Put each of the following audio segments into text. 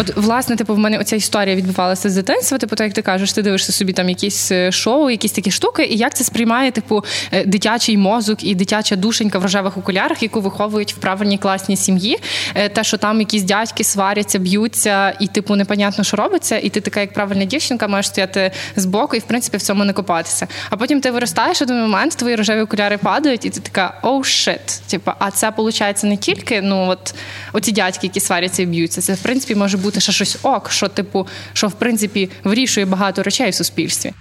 От, власне, типу, в мене оця історія відбувалася з дитинства. Типу, так як ти кажеш, ти дивишся собі там якісь е, шоу, якісь такі штуки, і як це сприймає, типу, е, дитячий мозок і дитяча душенька в рожевих окулярах, яку виховують в правильній класній сім'ї. Е, те, що там якісь дядьки сваряться, б'ються, і, типу, непонятно, що робиться, і ти така, як правильна дівчинка, маєш стояти збоку і, в принципі, в цьому не копатися. А потім ти виростаєш, в момент твої рожеві окуляри падають, і ти така, оу, шит. Типу, а це виходить не тільки ну, от, оці дядьки, які сваряться і б'ються. Це, в принципі, може бути ще щось ок, що, типу, що в принципі вирішує багато речей в суспільстві.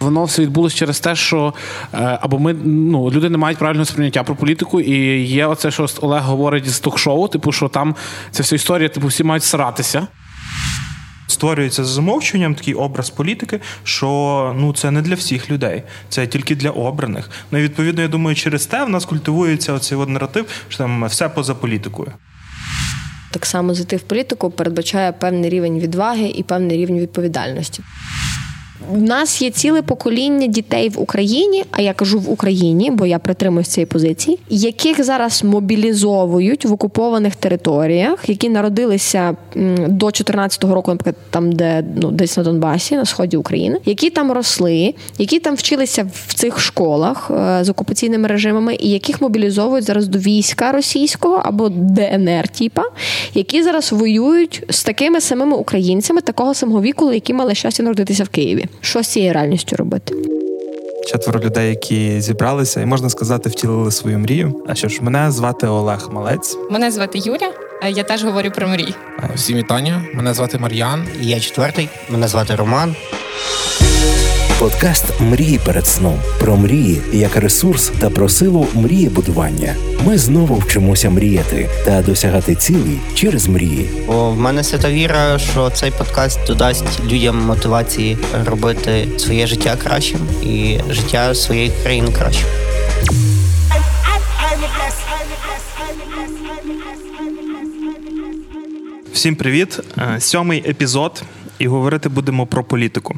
Воно все відбулося через те, що е, або ми ну люди не мають правильного сприйняття про політику, і є оце, що Олег говорить з ток-шоу, типу, що там ця вся історія, типу, всі мають сратися. Створюється з замовчуванням такий образ політики, що ну це не для всіх людей, це тільки для обраних. Ну і відповідно, я думаю, через те в нас культивується оцей от наратив, що там все поза політикою. Так само зайти в політику передбачає певний рівень відваги і певний рівень відповідальності. У нас є ціле покоління дітей в Україні, а я кажу в Україні, бо я притримуюсь цієї позиції, яких зараз мобілізовують в окупованих територіях, які народилися до 2014 року, наприклад, там, де ну десь на Донбасі, на сході України, які там росли, які там вчилися в цих школах е, з окупаційними режимами, і яких мобілізовують зараз до війська російського або ДНР, типа, які зараз воюють з такими самими українцями такого самого віку, які мали щастя народитися в Києві. Що з цією реальністю робити? Четверо людей, які зібралися, і можна сказати, втілили свою мрію. А що ж, мене звати Олег Малець. Мене звати Юля. Я теж говорю про мрії. Всім вітання. Мене звати Мар'ян. І Я четвертий. Мене звати Роман. Подкаст Мрії перед сном про мрії як ресурс та про силу мрії будування. Ми знову вчимося мріяти та досягати цілей через мрії. Бо в мене свята віра, що цей подкаст додасть людям мотивації робити своє життя кращим і життя своєї країни кращим. Всім привіт! Е, сьомий епізод і говорити будемо про політику.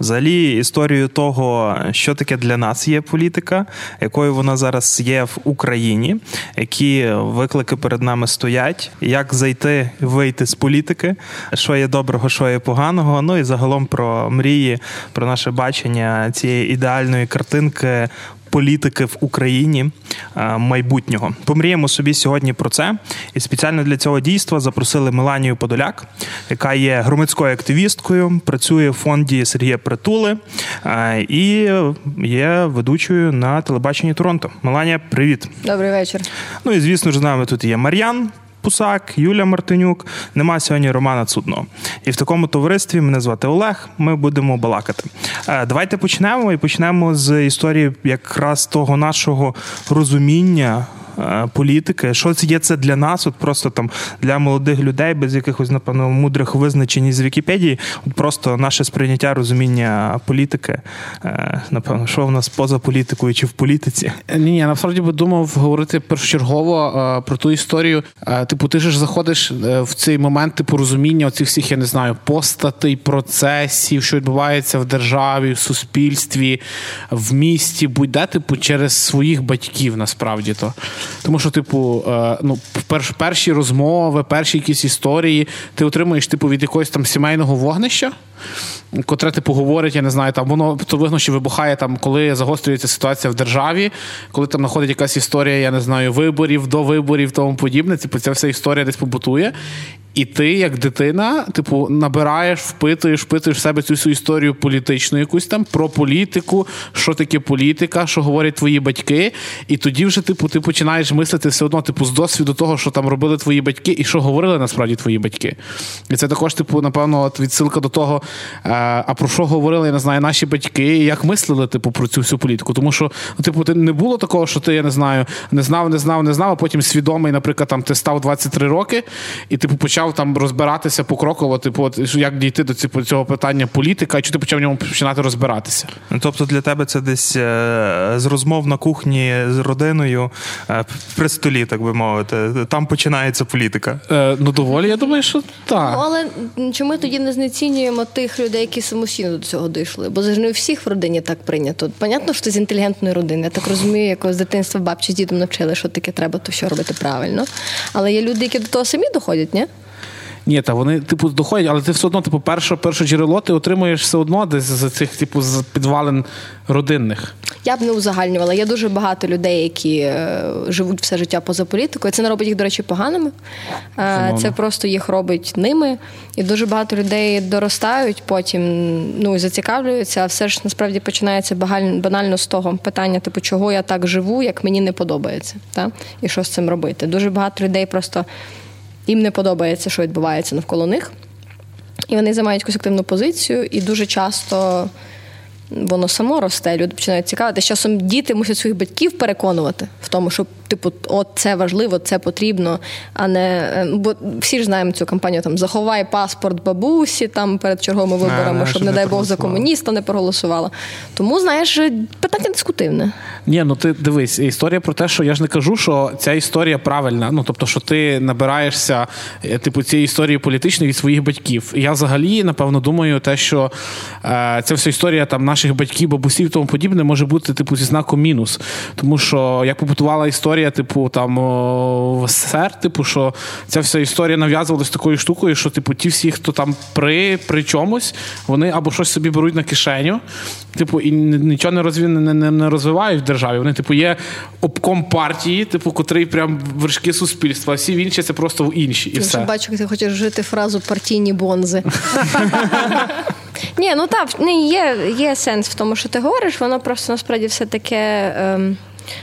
Взагалі, історію того, що таке для нас є політика, якою вона зараз є в Україні, які виклики перед нами стоять, як зайти, вийти з політики, що є доброго, що є поганого. Ну і загалом про мрії, про наше бачення цієї ідеальної картинки політики в Україні е, майбутнього. Помріємо собі сьогодні про це. І спеціально для цього дійства запросили Меланію Подоляк, яка є громадською активісткою, працює в фонді Сергія Притули е, і є ведучою на телебаченні Торонто. Меланія, привіт. Добрий вечір. Ну і звісно ж, з нами тут є Мар'ян. Пусак, Юля Мартинюк, нема сьогодні Романа Цудного. І в такому товаристві мене звати Олег. Ми будемо балакати. Е, давайте почнемо і почнемо з історії якраз того нашого розуміння політики. Що є це для нас? От просто там для молодих людей без якихось напевно мудрих визначень з Вікіпедії. От просто наше сприйняття розуміння політики. Е, напевно, що в нас поза політикою чи в політиці? Ні, ні, насправді би думав говорити першочергово е, про ту історію. Типу, ти ж заходиш в цей момент типу розуміння оцих всіх, я не знаю, постатей, процесів, що відбувається в державі, в суспільстві, в місті, будь-де, типу, через своїх батьків насправді то. Тому що, типу, е, ну, перш, перші розмови, перші якісь історії ти отримуєш, типу, від якогось там сімейного вогнища, котре типу говорить, я не знаю, там воно то вигнощі вибухає, там, коли загострюється ситуація в державі, коли там знаходить якась історія, я не знаю, виборів, до виборів, тому подібне. Типу, ця вся історія десь побутує. І ти, як дитина, типу, набираєш, впитуєш, впитуєш в себе цю всю історію політичну, якусь там про політику, що таке політика, що говорять твої батьки. І тоді вже, типу, ти починаєш мислити все одно, типу, з досвіду того, що там робили твої батьки, і що говорили насправді твої батьки. І це також, типу, напевно, відсилка до того, е, а про що говорили, я не знаю, наші батьки, і як мислили, типу, про цю всю політику. Тому що, ну, типу, ти не було такого, що ти, я не знаю, не знав, не знав, не знав, а потім свідомий, наприклад, там ти став 23 роки, і типу почав почав там розбиратися покроково, типу, от, як дійти до цього, цього питання політика, і чи ти почав в ньому починати розбиратися? Ну, тобто для тебе це десь е, з розмов на кухні з родиною е, при столі, так би мовити. Там починається політика. Е, Ну, доволі, я думаю, що так. Ну, але чи ми тоді не знецінюємо тих людей, які самостійно до цього дійшли? Бо ж не у всіх в родині так прийнято. Понятно, що ти з інтелігентної родини. Я так розумію, якось з дитинства бабці з дідом навчили, що таке треба, то що робити правильно. Але є люди, які до того самі доходять, ні? Ні, та вони, типу, доходять, але ти все одно, типу, перше, перше джерело ти отримуєш все одно десь з цих, типу, з підвалин родинних. Я б не узагальнювала. Є дуже багато людей, які е, живуть все життя поза політикою. Це не робить їх, до речі, поганими. Е, це просто їх робить ними. І дуже багато людей доростають, потім ну, зацікавлюються, а все ж насправді починається банально з того питання, типу, чого я так живу, як мені не подобається. Та? І що з цим робити. Дуже багато людей просто їм не подобається, що відбувається навколо них. І вони займають якусь активну позицію, і дуже часто воно само росте, люди починають цікавити. З часом діти мусять своїх батьків переконувати в тому, що типу, от це важливо, це потрібно, а не е, бо всі ж знаємо цю кампанію там заховай паспорт бабусі там перед черговими виборами, а, щоб, не дай Бог, за комуніста не проголосувала. Тому, знаєш, питання дискутивне. Ні, ну ти дивись, історія про те, що я ж не кажу, що ця історія правильна. Ну тобто, що ти набираєшся е, типу цієї історії політичної від своїх батьків. Я взагалі напевно думаю, те, що е, ця вся історія там наших батьків, бабусів і тому подібне може бути типу зі знаком мінус, тому що як побутувала історія історія, типу, там в СССР, типу, що ця вся історія нав'язувалася такою штукою, що типу, ті всі, хто там при при чомусь, вони або щось собі беруть на кишеню, типу, і нічого не розві, не, не, не розвивають в державі. Вони, типу, є обком партії, типу, котрий прям вершки суспільства, а всі інші це просто в інші. І Я все. бачу, ти хочеш жити фразу партійні бонзи. Ні, ну так, є є сенс в тому, що ти говориш, воно просто насправді все таке. Ем,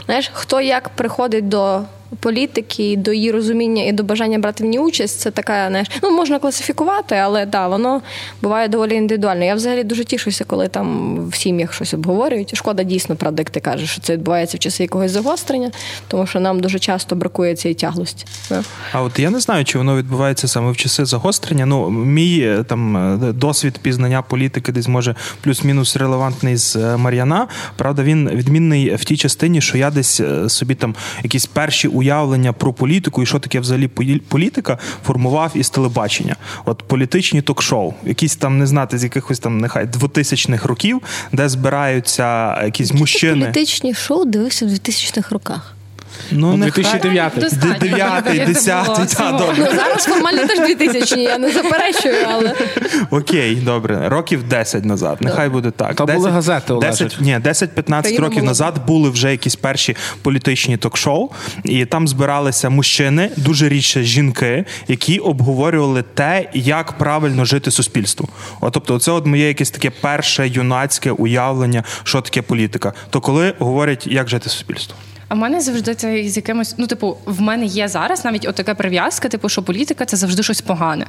Знаєш, хто як приходить до політики, до її розуміння і до бажання брати в ній участь, це така, знаєш, ну можна класифікувати, але да, воно буває доволі індивідуально. Я взагалі дуже тішуся, коли там в сім'ях щось обговорюють. Шкода дійсно, правда, як ти кажеш, що це відбувається в часи якогось загострення, тому що нам дуже часто бракує цієї тяглості. А от я не знаю, чи воно відбувається саме в часи загострення. Ну, мій е, там е, досвід пізнання політики десь може плюс-мінус релевантний з е, Мар'яна. Правда, він відмінний в тій частині, що я десь собі там якісь перші уявлення про політику і що таке взагалі політика формував із телебачення. От політичні ток-шоу, якісь там не знати з якихось там нехай 2000-х років, де збираються якісь мужчини. Політичні шоу дивився в 2000-х роках. Ну, 2009 9 10 добре. Ну, зараз формально теж 2000 я не заперечую, але. Окей, добре. Років 10 назад. Нехай буде так. Та 10, були газети 10, Ні, 10-15 років назад були вже якісь перші політичні ток-шоу, і там збиралися мужчини, дуже рідше жінки, які обговорювали те, як правильно жити суспільству. От, тобто, це от моє якесь таке перше юнацьке уявлення, що таке політика. То коли говорять, як жити суспільство. А в мене завжди це з якимось. Ну, типу, в мене є зараз навіть отака прив'язка, типу, що політика це завжди щось погане.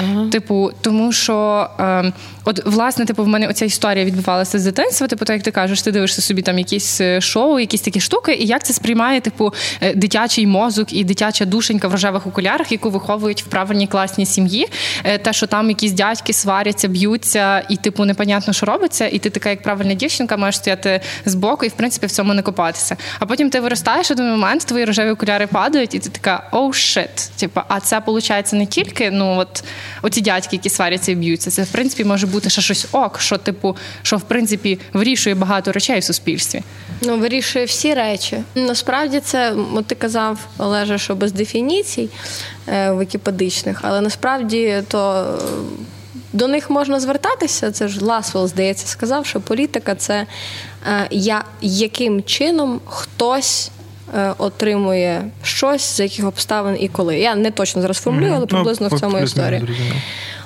Ага. Типу, тому що е, от власне, типу, в мене оця історія відбувалася з дитинства. Типу, так як ти кажеш, ти дивишся собі там якісь е, шоу, якісь такі штуки, і як це сприймає, типу, е, дитячий мозок і дитяча душенька в рожевих окулярах, яку виховують в правильній класній сім'ї. Е, те, що там якісь дядьки сваряться, б'ються, і типу непонятно, що робиться, і ти така, як правильна дівчинка, маєш стояти збоку і в принципі в цьому не копатися. А потім ти виростаєш один момент, твої рожеві окуляри падають, і ти така оу oh, шит. Типу, а це виходить не тільки ну от оці дядьки, які сваряться і б'ються. Це в принципі може бути ще щось ок, що типу, що в принципі вирішує багато речей в суспільстві. Ну, вирішує всі речі. Насправді це, от ти казав, Олеже, що без дефініцій е, вікіпедичних, але насправді то. До них можна звертатися, це ж Ласвел, здається, сказав, що політика це е, я, яким чином хтось Е, отримує щось, з яких обставин і коли. Я не точно зараз формулюю, але ну, приблизно в цьому історії.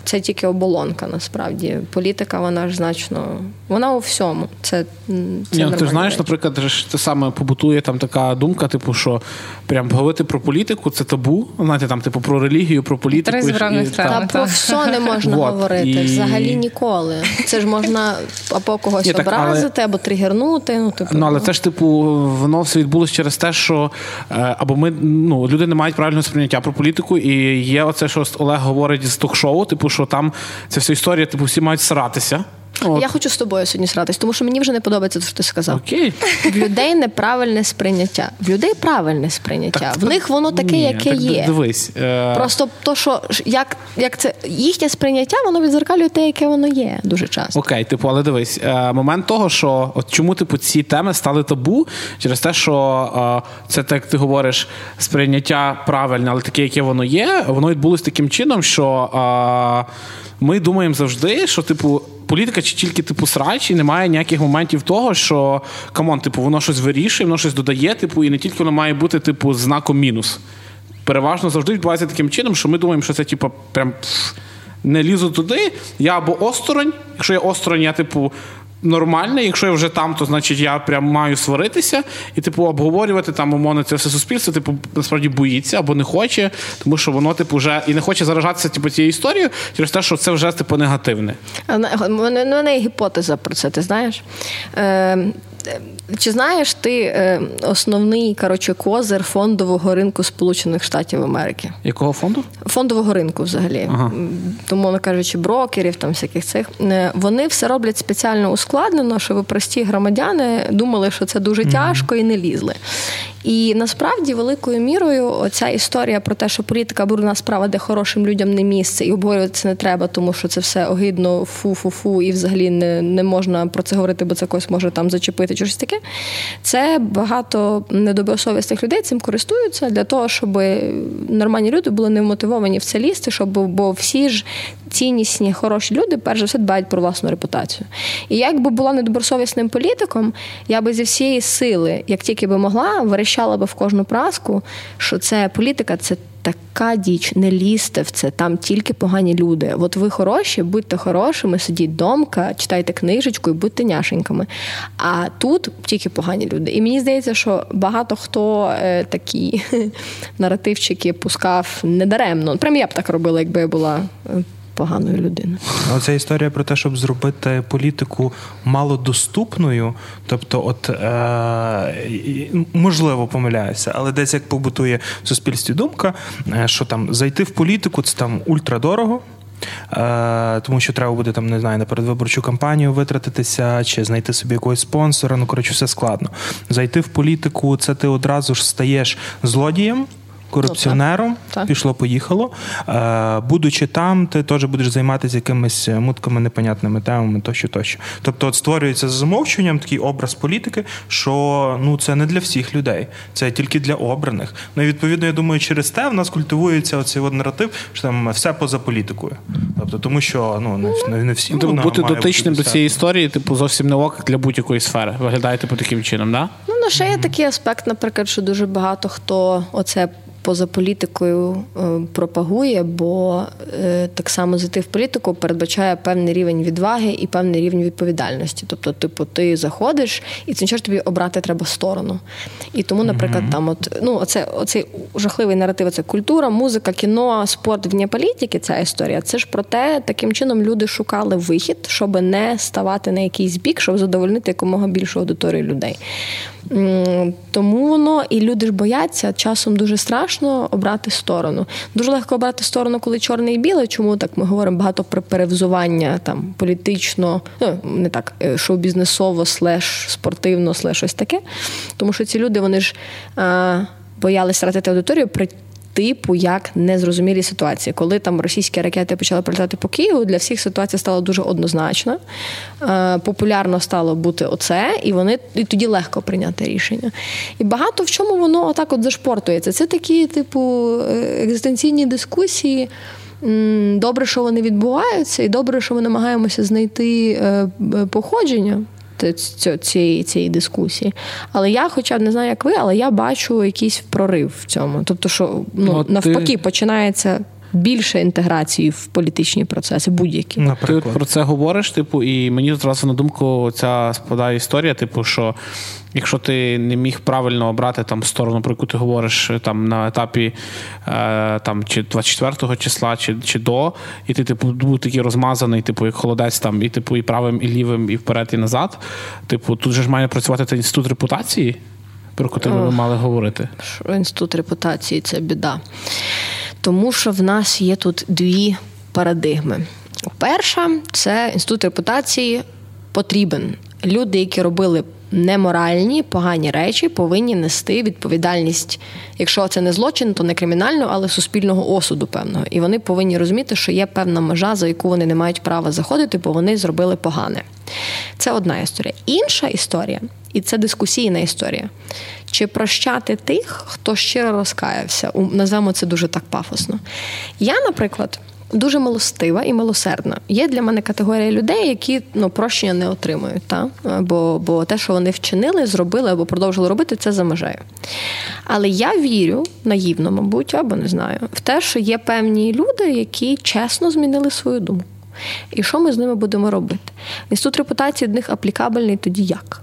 Це тільки оболонка, насправді. Політика, вона ж значно, вона у всьому. Це, це Ні, ну, Ти знаєш, наприклад, те саме побутує там така думка, типу, що прям говорити про політику це табу. Знаєте, там, типу, про релігію, про політику. І, і, та, про все не можна вот. говорити. І... Взагалі ніколи. Це ж можна або когось Ні, так, образити, але... або тригернути. Ну, типу, ну, але ну. це ж, типу, воно все відбулося через те, що е, або ми ну, люди не мають правильного сприйняття про політику, і є оце, що Олег говорить з ток-шоу, типу що там ця вся історія, типу, всі мають сратися. От. Я хочу з тобою сьогодні сратись, тому що мені вже не подобається те, що ти сказав. Окей. В людей неправильне сприйняття. В людей правильне сприйняття. в них воно таке, Ні, яке так є. Дивись. Е... Просто то, що як, як це їхнє сприйняття, воно відзеркалює те, яке воно є дуже часто. Окей, типу, але дивись, е, момент того, що от чому типу ці теми стали табу через те, що е, це так ти говориш, сприйняття правильне, але таке, яке воно є, воно відбулось таким чином, що е, ми думаємо завжди, що типу. Політика чи тільки типу срач, і немає ніяких моментів того, що come on, типу, воно щось вирішує, воно щось додає, типу, і не тільки воно має бути, типу, знаком мінус. Переважно завжди відбувається таким чином, що ми думаємо, що це типу, прям не лізу туди, я або осторонь. Якщо я осторонь, я типу. Нормальний, якщо я вже там, то значить я прям маю сваритися і, типу, обговорювати там умовно це все суспільство, типу, насправді боїться або не хоче, тому що воно, типу, вже і не хоче заражатися типу, цією історією через те, що це вже типу негативне. В мене є гіпотеза про це, ти знаєш? Е, чи знаєш ти е, основний коротше, козир фондового ринку Сполучених Штатів Америки? Якого фонду? Фондового ринку взагалі, Ага. Тому не кажучи, брокерів, там всяких цих Е, вони все роблять спеціально ускладнено, щоб прості громадяни думали, що це дуже тяжко і не лізли. І насправді великою мірою оця історія про те, що політика брудна справа, де хорошим людям не місце, і обговорювати це не треба, тому що це все огидно, фу-фу-фу, і взагалі не, не можна про це говорити, бо це когось може там зачепити чи щось таке. Це багато недобросовісних людей цим користуються для того, щоб нормальні люди були не вмотивовані в це лізти, щоб бо всі ж ціннісні, хороші люди, перш за все, дбають про власну репутацію. І як би була недобросовісним політиком, я би зі всієї сили, як тільки би могла, верещала би в кожну праску, що це політика, це. Така діч, не лізьте в це, там тільки погані люди. От ви хороші, будьте хорошими, сидіть домка, читайте книжечку і будьте няшеньками. А тут тільки погані люди. І мені здається, що багато хто е, такі наративчики пускав недаремно. Прям я б так робила, якби я була е, поганою людиною. Оця історія про те, щоб зробити політику малодоступною, тобто, от е, можливо, помиляюся, але десь як побутує в суспільстві думка, е, що там зайти в політику це там ультрадорого. Е, тому що треба буде там, не знаю, на передвиборчу кампанію витратитися чи знайти собі якогось спонсора. Ну коротше, все складно. Зайти в політику, це ти одразу ж стаєш злодієм. Корупціонером так. пішло, поїхало. Е, будучи там, ти теж будеш займатися якимись мутками, непонятними темами, тощо, тощо. Тобто, от створюється за замовчуванням такий образ політики, що ну це не для всіх людей, це тільки для обраних. Ну і відповідно, я думаю, через те в нас культивується оцей от наратив, що там все поза політикою. Тобто, тому що ну не, не, не всі Типу, вона бути має дотичним до цієї історії, типу, зовсім не ок для будь-якої сфери. Виглядає типу таким чином, да? Ну, ну, ще є такий аспект, наприклад, що дуже багато хто оце. Поза політикою е, пропагує, бо е, так само зайти в політику передбачає певний рівень відваги і певний рівень відповідальності. Тобто, типу, ти заходиш, і це нічого тобі обрати треба сторону. І тому, наприклад, там, от ну, оце, оцей жахливий наратив, це культура, музика, кіно, спорт вне політики. Ця історія. Це ж про те, таким чином люди шукали вихід, щоб не ставати на якийсь бік, щоб задовольнити якомога більшу аудиторію людей. Тому воно і люди ж бояться часом дуже страшно обрати сторону. Дуже легко обрати сторону, коли чорне і біле. Чому так ми говоримо багато про перевзування там політично, ну не так е, шоу-бізнесово, слеш спортивно, слеш щось таке. Тому що ці люди вони ж а, боялись втратити аудиторію при типу як незрозумілі ситуації. Коли там російські ракети почали прилітати по Києву, для всіх ситуація стала дуже однозначна. Е, популярно стало бути оце, і вони і тоді легко прийняти рішення. І багато в чому воно отак от зашпортується. Це такі, типу, е, екзистенційні дискусії. Добре, що вони відбуваються, і добре, що ми намагаємося знайти е, походження цієї, цієї дискусії. Але я, хоча б не знаю, як ви, але я бачу якийсь прорив в цьому. Тобто, що ну, навпаки, ти- починається більше інтеграції в політичні процеси, будь-які. Наприклад. Ти про це говориш, типу, і мені одразу на думку ця спадає історія, типу, що якщо ти не міг правильно обрати там сторону, про яку ти говориш там на етапі е, там чи 24 числа, чи, чи до, і ти типу був такий розмазаний, типу, як холодець там, і типу і правим, і лівим, і вперед, і назад. Типу, тут же ж має працювати той інститут репутації, про який ми мали говорити. що інститут репутації це біда. Тому що в нас є тут дві парадигми. Перша це інститут репутації потрібен. Люди, які робили неморальні, погані речі, повинні нести відповідальність. Якщо це не злочин, то не кримінальну, але суспільного осуду певного. І вони повинні розуміти, що є певна межа, за яку вони не мають права заходити, бо вони зробили погане. Це одна історія. Інша історія, і це дискусійна історія. Чи прощати тих, хто щиро розкаявся? Назвемо це дуже так пафосно. Я, наприклад дуже милостива і милосердна. Є для мене категорія людей, які ну, прощення не отримують. Та? Бо бо те, що вони вчинили, зробили або продовжили робити, це за межею. Але я вірю, наївно, мабуть, або не знаю, в те, що є певні люди, які чесно змінили свою думку. І що ми з ними будемо робити? Інститут репутації до них аплікабельний тоді як?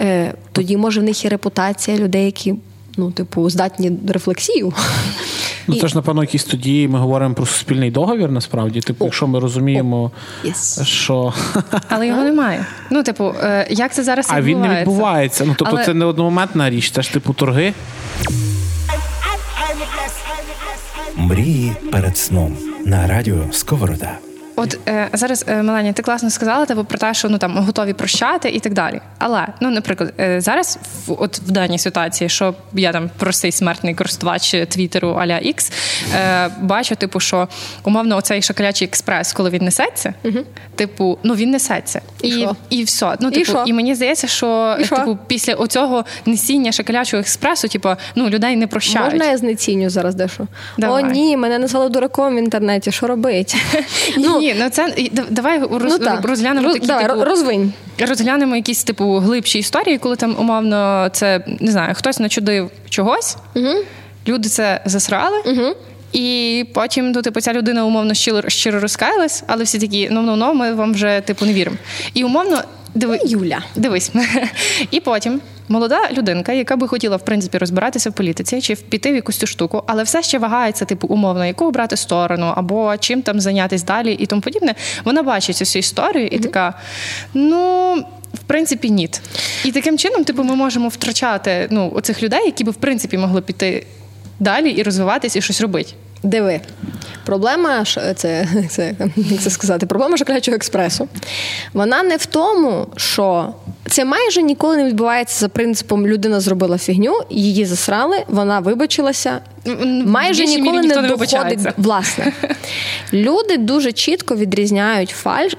Е, Тоді, може, в них є репутація людей, які ну, типу, здатні рефлексію. Ну це ж напевно якісь тоді ми говоримо про суспільний договір. Насправді, типу, якщо ми розуміємо, yes. що але його немає. Ну, типу, е, як це зараз а він не відбувається. Ну тобто, але... це не одномоментна річ, це ж типу торги. Мрії перед сном на радіо Сковорода. От е, зараз е, Меланія, ти класно сказала типу, про те, що ну там готові прощати і так далі. Але ну, наприклад, е, зараз в от в даній ситуації, що я там простий смертний користувач Твіттеру Аля X, е, бачу, типу, що умовно оцей шоколячий експрес, коли він несеться, угу. типу, ну він несеться і і, і все. Ну, типу, і, і мені здається, що і типу, після оцього несіння шоколячого експресу, типу, ну людей не прощають. Можна я знеціню зараз дещо? Давай. О, ні, мене назвали дураком в інтернеті. Що робить? Ну, Ні, ну це давай роз, ну, розглянемо роз, такі давай, типу, розвинь. Розглянемо якісь типу глибші історії, коли там умовно це не знаю, хтось начудив чогось, угу. люди це засрали. Угу. І потім ну, типу, ця людина умовно щиро щиро розкаялась, але всі такі, ну ну ну ми вам вже типу не віримо. І умовно диви, Юля, дивись. І потім молода людинка, яка би хотіла в принципі розбиратися в політиці чи піти в якусь цю штуку, але все ще вагається, типу, умовно, яку обрати сторону, або чим там зайнятися далі, і тому подібне. Вона бачить цю історію і mm-hmm. така, ну. В принципі, ні. І таким чином, типу, ми можемо втрачати ну, оцих людей, які би в принципі могли піти далі і розвиватись, і щось робити. Диви, проблема це, це, як це сказати, проблема шоколячого експресу. Вона не в тому, що це майже ніколи не відбувається за принципом людина зробила фігню, її засрали, вона вибачилася. Майже ніколи не, не доходить. Власне, люди дуже чітко відрізняють фальш.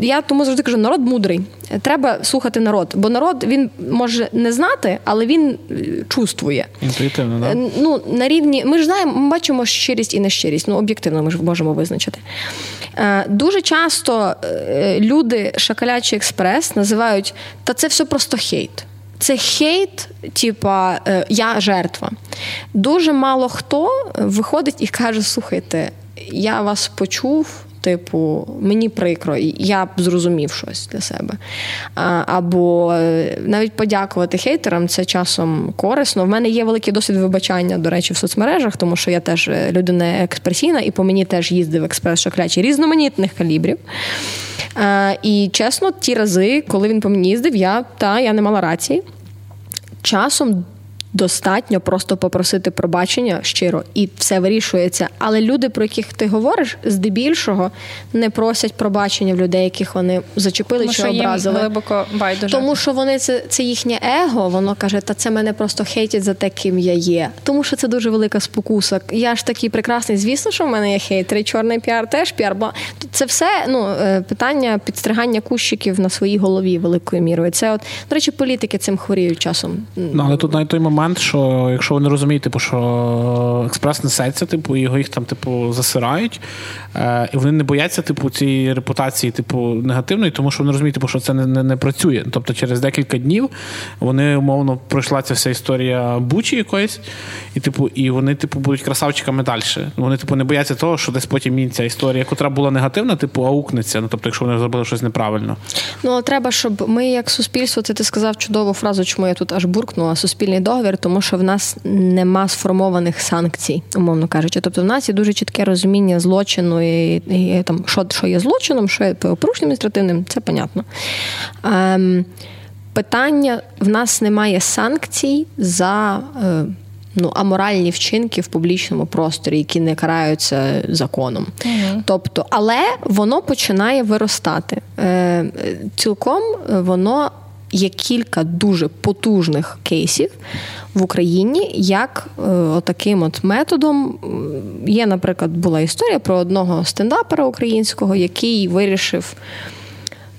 Я тому завжди кажу, народ мудрий. Треба слухати народ, бо народ він може не знати, але він е, чувствує. Інтуїтивно, да? Ну, на рівні, ми ж знаємо, ми бачимо щирість і нещирість. Ну, об'єктивно, ми ж можемо визначити. Е, дуже часто е, люди Шакалячий експрес називають, та це все просто хейт. Це хейт, типа я жертва. Дуже мало хто виходить і каже: слухайте, я вас почув. Типу, мені прикро, я б зрозумів щось для себе. Або навіть подякувати хейтерам це часом корисно. В мене є великий досвід вибачання, до речі, в соцмережах, тому що я теж людина експресійна, і по мені теж їздив експрес шоклячі різноманітних калібрів. І чесно, ті рази, коли він по мені їздив, я та я не мала рації. Часом достатньо просто попросити пробачення щиро, і все вирішується. Але люди, про яких ти говориш, здебільшого не просять пробачення в людей, яких вони зачепили Тому чи що образили. Їм глибоко байдуже. Тому що вони це це їхнє его, воно каже, та це мене просто хейтять за те, ким я є. Тому що це дуже велика спокуса. Я ж такий прекрасний, звісно, що в мене є хейтери, чорний піар теж піар. Бо це все ну, е, питання підстригання кущиків на своїй голові великою мірою. Це от, до речі, політики цим хворіють часом. Ну, але тут навіть той момент момент, що якщо вони розуміють, типу, що експрес несеться, типу, його їх там, типу, засирають, е, і вони не бояться, типу, цієї репутації, типу, негативної, тому що вони розуміють, типу, що це не, не, не працює. Тобто через декілька днів вони умовно пройшла ця вся історія бучі якоїсь, і типу, і вони, типу, будуть красавчиками далі. Вони, типу, не бояться того, що десь потім ця історія, яка була негативна, типу, аукнеться. Ну, тобто, якщо вони зробили щось неправильно. Ну, але треба, щоб ми, як суспільство, це ти сказав чудову фразу, чому я тут аж буркнула, суспільний договір тому що в нас нема сформованих санкцій, умовно кажучи. Тобто, в нас є дуже чітке розуміння злочину і, і там, що що є злочином, що є порушенням адміністративним, це понятно. Ем, Питання: в нас немає санкцій за. Е, ну, аморальні вчинки в публічному просторі, які не караються законом. Угу. Тобто, але воно починає виростати. Е, Цілком воно є кілька дуже потужних кейсів в Україні, як таким отаким от методом. Є, наприклад, була історія про одного стендапера українського, який вирішив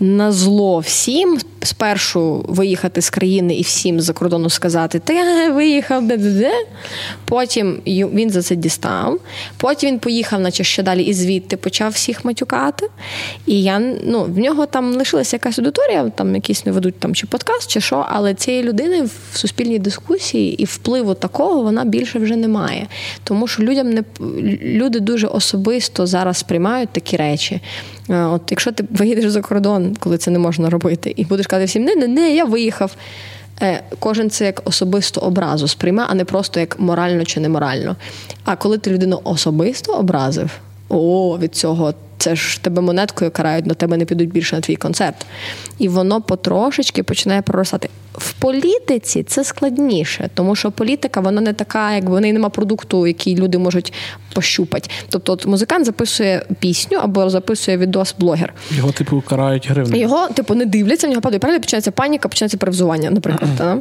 на зло всім спершу виїхати з країни і всім за кордону сказати, ти виїхав, де-де-де. Потім він за це дістав. Потім він поїхав, наче ще далі, і звідти почав всіх матюкати. І я ну, в нього там лишилася якась аудиторія, там якісь не ведуть там чи подкаст, чи що, але цієї людини в суспільній дискусії і впливу такого вона більше вже немає. Тому що людям не люди дуже особисто зараз сприймають такі речі. Е, от Якщо ти виїдеш за кордон, коли це не можна робити, і будеш казати всім, не, не, не, я виїхав. Е, кожен це як особисту образу сприйме, а не просто як морально чи неморально. А коли ти людину особисто образив, о, від цього це ж тебе монеткою карають, на тебе не підуть більше на твій концерт. І воно потрошечки починає проростати. В політиці це складніше, тому що політика вона не така, якби в неї нема продукту, який люди можуть пощупати. Тобто, от музикант записує пісню або записує відос блогер. Його, типу, карають гривнею. Його, типу, не дивляться, в нього падає перегляд, починається паніка, починається перевзування, наприклад. Uh-huh.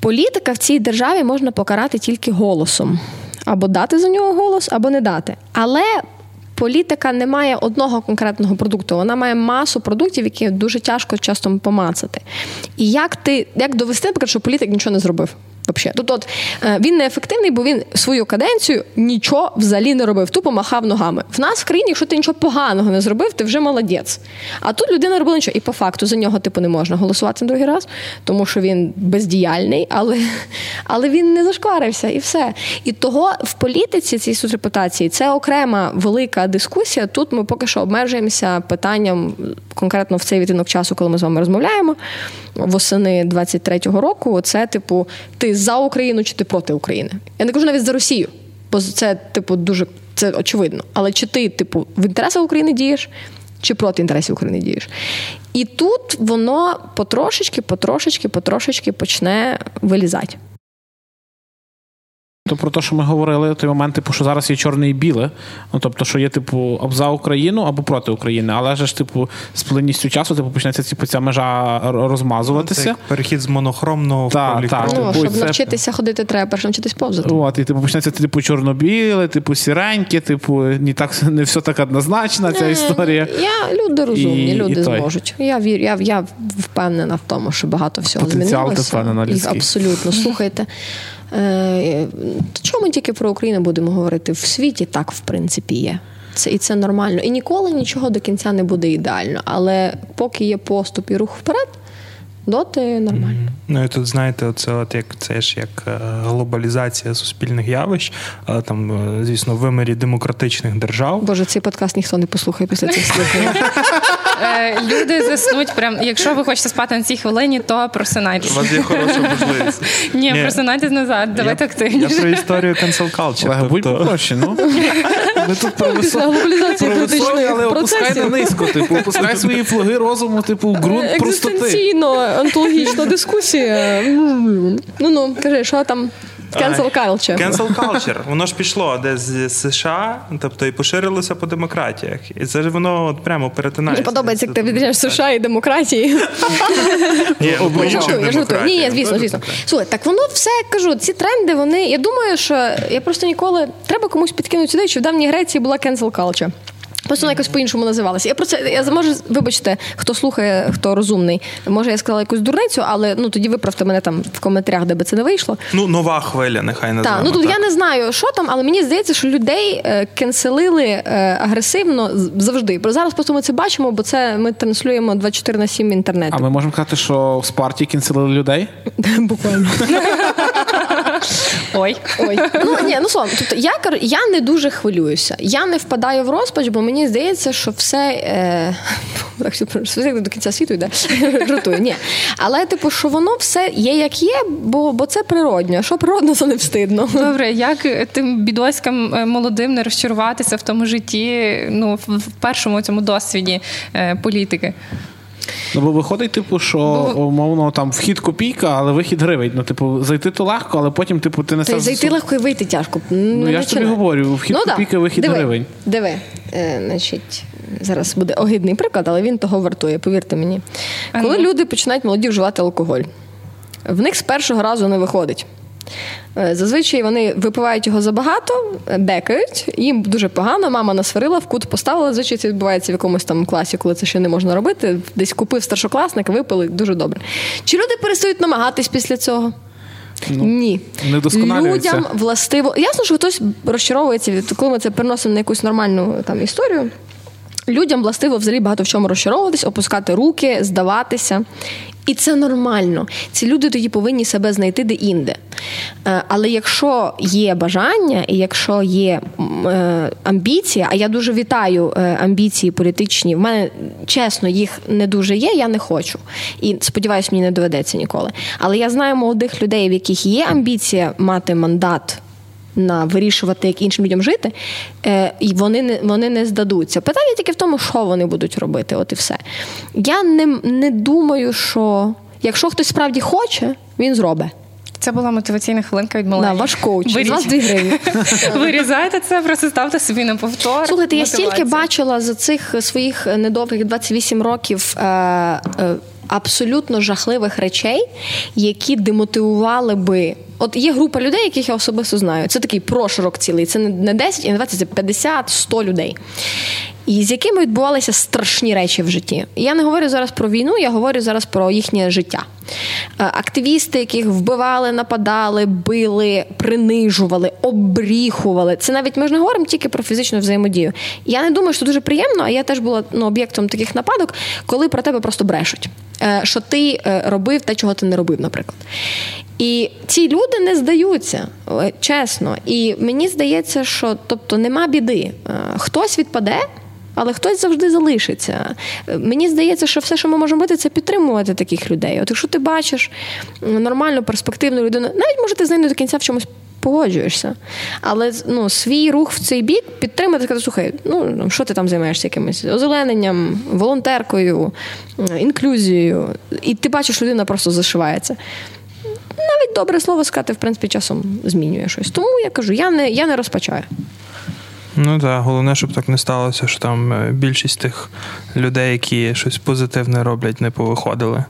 Політика в цій державі можна покарати тільки голосом. Або дати за нього голос, або не дати. Але політика не має одного конкретного продукту, вона має масу продуктів, які дуже тяжко часто помацати. І як ти як довести, наприклад, що політик нічого не зробив? Вообще. Тут от е, він неефективний, бо він свою каденцію нічого взагалі не робив, тупо махав ногами. В нас в країні, якщо ти нічого поганого не зробив, ти вже молодець. А тут людина робила нічого. І по факту за нього типу не можна голосувати на другий раз, тому що він бездіяльний, але але він не зашкварився і все. І того в політиці цій суд репутації це окрема велика дискусія. Тут ми поки що обмежуємося питанням конкретно в цей відтинок часу, коли ми з вами розмовляємо восени 23-го року. Це, типу, ти за Україну чи ти проти України? Я не кажу навіть за Росію, бо це, типу, дуже це очевидно. Але чи ти, типу, в інтересах України дієш, чи проти інтересів України дієш? І тут воно потрошечки, потрошечки, потрошечки почне вилізати. То про те, що ми говорили, той момент, типу, що зараз є чорне і біле. Ну тобто, що є, типу, або за Україну, або проти України. Але ж, типу, з плинністю часу, типу, почнеться типу, ця межа розмазуватися. Це як перехід з монохромного та, в та, Ну, Щоб це... навчитися ходити, треба перш навчитись повзати. От, і типу почнеться типу чорно-біле, типу сіреньке, типу, не так не все так однозначно, ця історія. Я люди розумні, і, люди і зможуть. Я вірю, я я впевнена в тому, що багато всього Потенціал змінилося. ти впевнена людський. Абсолютно. Слухайте. Е, чому ми тільки про Україну будемо говорити? В світі так, в принципі, є. Це І це нормально. І ніколи нічого до кінця не буде ідеально. Але поки є поступ і рух вперед, доти нормально. Ну і тут знаєте, це от як це ж як е, глобалізація суспільних явищ, там, е, звісно, в вимірі демократичних держав. Боже, цей подкаст ніхто не послухає після цих слухань. Е, люди заснуть прям. Якщо ви хочете спати на цій хвилині, то просинайтесь. У вас є хороша можливість. Ні, просинайтесь назад. Давайте активніше. Я про історію cancel culture. Олег, будь попроще, ну. Ми тут про високі, але опускай на низько, типу, опускай свої флаги розуму, типу, ґрунт простоти. Екзистенційно онтологічна дискусія. Ну ну, кажи, що там? Cancel culture. Cancel culture. Воно ж пішло десь з США, тобто і поширилося по демократіях. І це ж воно от прямо перетинається. Мені подобається, як ти відрізняєш США і демократії. Ні, ну, я ні, звісно, звісно. Слухай, так воно все кажу, ці тренди, вони. Я думаю, що я просто ніколи треба комусь підкинути сюди, що в давній Греції була cancel culture. Просто вона якось по-іншому називалася. Я про це я може, вибачте, хто слухає, хто розумний. Може, я сказала якусь дурницю, але ну тоді виправте мене там в коментарях, де би це не вийшло. Ну, нова хвиля, нехай називаємо. Так, ну тут так. я не знаю, що там, але мені здається, що людей е, кенселили е, агресивно завжди. Про зараз просто ми це бачимо, бо це ми транслюємо 24 на 7 в інтернеті. А ми можемо казати, що в Спарті кінцелили людей? Буквально. Ой. Ой. Ну ні, ну словом, тобто я я не дуже хвилююся. Я не впадаю в розпач, бо мені здається, що все е, до кінця світу йде. Жартую. Ні. Але, типу, що воно все є, як є, бо бо це природньо. Що природно, це не встидно. Добре, як тим бідоськам е, молодим не розчаруватися в тому житті, ну в першому цьому досвіді е, політики? Ну, бо виходить, типу, що умовно там вхід копійка, але вихід гривень. Ну, типу, зайти то легко, але потім, типу, ти Та й зайти легко і вийти тяжко. Ну, я ж тобі говорю, вхід да. копійка, вихід диви, гривень. Диви, е, значить, зараз буде огидний приклад, але він того вартує, повірте мені. Коли люди починають молоді вживати алкоголь, в них з першого разу не виходить. Е, Зазвичай вони випивають його забагато, бекають, їм дуже погано, мама насварила, в кут поставила. Зазвичай це відбувається в якомусь там класі, коли це ще не можна робити. Десь купив старшокласник, випили дуже добре. Чи люди перестають намагатись після цього? Ні. не. Людям властиво. Ясно, що хтось розчаровується, від- коли ми це переносимо на якусь нормальну там історію. Людям властиво взагалі багато в чому розчаровуватись, опускати руки, здаватися. І це нормально. Ці люди тоді повинні себе знайти де-інде. Е, Але якщо є бажання, і якщо є е, амбіція, а я дуже вітаю е, амбіції політичні, в мене чесно, їх не дуже є, я не хочу. І сподіваюся, мені не доведеться ніколи. Але я знаю молодих людей, в яких є амбіція мати мандат на вирішувати, як іншим людям жити, е, і вони не, вони не здадуться. Питання тільки в тому, що вони будуть робити, от і все. Я не, не думаю, що якщо хтось справді хоче, він зробить. Це була мотиваційна хвилинка від Да, ваш коуч. З Беріть. вас 2 гривні. Вирізайте це, просто ставте собі на повтор. Слухайте, я стільки бачила за цих своїх недовгих 28 років. Е, е, Абсолютно жахливих речей, які демотивували би. От є група людей, яких я особисто знаю. Це такий прошарок цілий. Це не 10 і не 20, це 50, 100 людей. І з якими відбувалися страшні речі в житті. Я не говорю зараз про війну, я говорю зараз про їхнє життя. Е, Активісти, яких вбивали, нападали, били, принижували, обріхували. Це навіть ми ж не говоримо тільки про фізичну взаємодію. Я не думаю, що дуже приємно, а я теж була ну, об'єктом таких нападок, коли про тебе просто брешуть. Е, Що ти е, робив те, чого ти не робив, наприклад. І ці люди не здаються, е, чесно. І мені здається, що тобто нема біди. Е, Хтось відпаде. Але хтось завжди залишиться. Е, Мені здається, що все, що ми можемо робити, це підтримувати таких людей. От якщо ти бачиш нормальну перспективну людину, навіть може ти з нею не до кінця в чомусь погоджуєшся. Але ну, свій рух в цей бік підтримати, сказати, слухай, ну що ти там займаєшся якимось озелененням, волонтеркою, інклюзією, і ти бачиш, людина просто зашивається. Навіть добре слово сказати, в принципі, часом змінює щось. Тому я кажу, я не, я не розпачаю. Ну так, головне, щоб так не сталося, що там е, більшість тих людей, які щось позитивне роблять, не повиходили,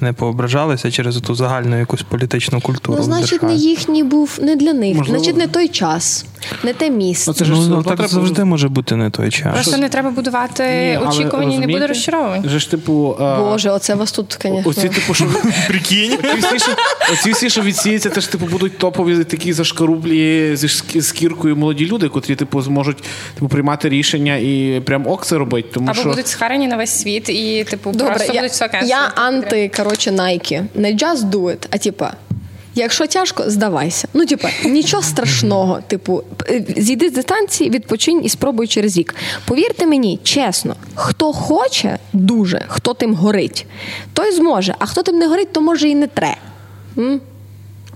не поображалися через ту загальну якусь політичну культуру. Ну, значить, не їхній був не для них, Можливо. значить, не той час, не те місце. Ну, це ж Ну, ну, так треба- завжди може бути не той час. Просто не треба будувати Ні, очікування, і не буде розумієте, розчаровань. Же ж, типу, е, Боже, оце вас тут, звісно. Оці, типу, що Прикинь. оці всі, що, оці всі, що відсіються, теж типу будуть топові такі зашкарублі зі шкі- з кіркою молоді люди, котрі типу зможуть типу приймати рішення і прям ок це робити. Тому Або що будуть схарені на весь світ і, типу, Добре, просто я, будуть все я анти, коротше, Nike. Не just do it, а типа. Якщо тяжко, здавайся. Ну, типа, нічого страшного. Типу, е, зійди з дистанції, відпочинь і спробуй через рік. Повірте мені, чесно, хто хоче дуже, хто тим горить, той зможе. А хто тим не горить, то може і не тре.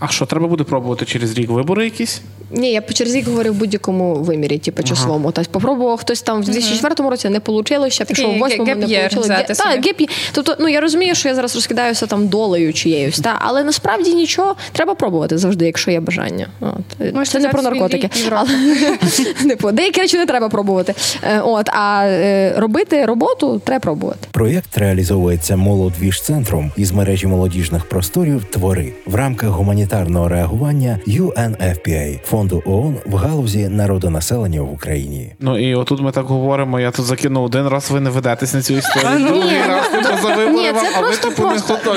А що треба буде пробувати через рік вибори якісь? Ні, я через рік говорю в будь-якому вимірі, типу числовому. Тобто попробував хтось там в 2004 році, не вийшло, ще пішов в Такий 8 не вийшло. Так, геп. Тобто, ну я розумію, що я зараз розкидаюся там долею чиєюсь, та, але насправді нічого треба пробувати завжди, якщо є бажання. От. Можете Це не про наркотики. Але, деякі речі не треба пробувати. Е, От, а е, робити роботу треба пробувати. Проєкт реалізовується молодвіж-центром із мережі молодіжних просторів Твори в рамках гуманітарного реагування UNFPA фонду ООН в галузі народонаселення в Україні. Ну і отут ми так говоримо. Я тут закинув один раз, ви не ведетесь на цю історію. Другий раз Ні, це а ви просто не просто